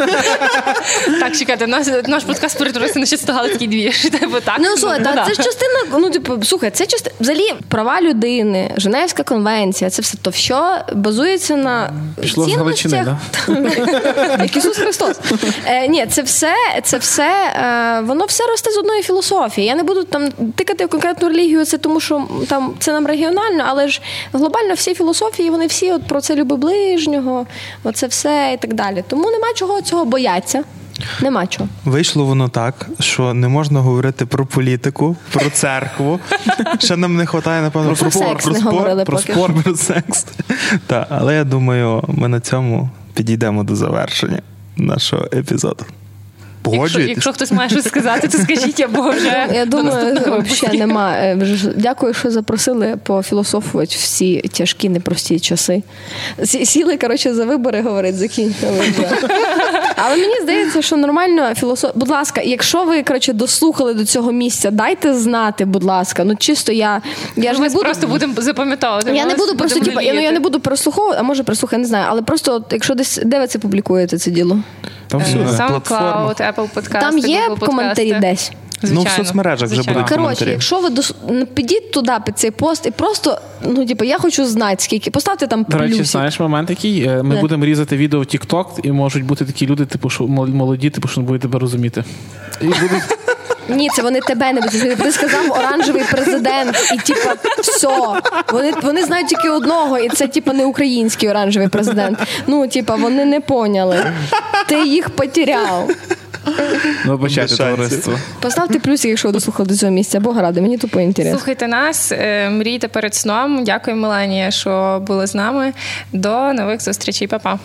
Так, чекайте, наш, наш подкаст перетворився на чисто галицький дві. Типу, так? Ну слухай, та, да. це ж частина. Ну, типу, слухай, це частина взагалі права людини, Женевська конвенція, це все то що базується на Пішло цінностях. Як Ісус Христос. Е, ні, це все, це все, е, воно все росте з одної філософії. Я не буду там тикати в конкретну релігію, це тому що там це нам регіонально, але ж глобально всі філософії, вони всі от про це люби ближнього, оце все і так далі. Тому нема чого цього бояться. Нема чого. Вийшло воно так, що не можна говорити про політику, про церкву. Ще нам не вистачає, напевно, Про секс не говорили про спорт, про секс. Так, але я думаю, ми на цьому підійдемо до завершення нашого епізоду. Якщо, якщо хтось має щось сказати, то скажіть або вже Я думаю, взагалі нема. Е, вже- Дякую, що запросили пофілософувати всі тяжкі, непрості часи. Сіли, коротше, за вибори, говорить, закінчили вже. Але мені здається, що нормально філософ. Будь ласка, якщо ви коротше дослухали до цього місця, дайте знати, будь ласка. Ну чисто я, я ж Ми не буду просто будемо запам'ятовувати. Я не буду просто типу, я, ну, я не буду прослуховувати, а може прослухати, не знаю. Але просто, от, якщо десь де ви це публікуєте, це діло? Там всюди. платформах. SoundCloud, Apple Podcast, Там є Google коментарі десь. Ну, в Звичайно, соцмережах вже звичайно. будуть. Коротше, коментарі. якщо ви дос... ну, підіть туди під цей пост і просто, ну типу, я хочу знати, скільки. Поставте там До речі, знаєш момент який? Е, Ми Не. будемо різати відео в TikTok, і можуть бути такі люди, типу, що мол- молоді, типу, що не будуть тебе розуміти. І будуть Ні, це вони тебе не будуть. Ти сказав оранжевий президент, і типа все. Вони, вони знають тільки одного, і це типа не український оранжевий президент. Ну, типа, вони не поняли. Ти їх потеряв. ну, почати товариство. Поставте плюсик, якщо ви дослухали до цього місця. Бога ради, мені тупо інтересно. Слухайте нас, е, мрійте перед сном. Дякую, Меланія, що були з нами. До нових зустрічей, Па-па.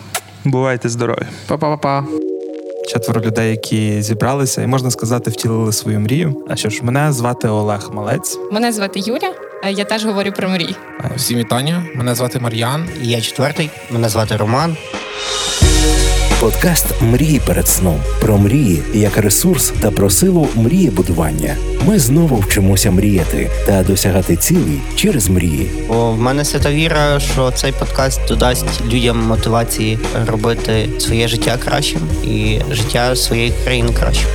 Бувайте здорові. Па-па-па-па. Четверо людей, які зібралися, і можна сказати, втілили свою мрію. А що ж, мене звати Олег Малець. Мене звати Юля. Я теж говорю про мрії. Всім вітання. Мене звати Мар'ян. І Я четвертий. Мене звати Роман. Подкаст Мрії перед сном про мрії як ресурс та про силу мрієбудування. Ми знову вчимося мріяти та досягати цілей через мрії. Бо в мене свята віра, що цей подкаст додасть людям мотивації робити своє життя кращим і життя своєї країни кращим.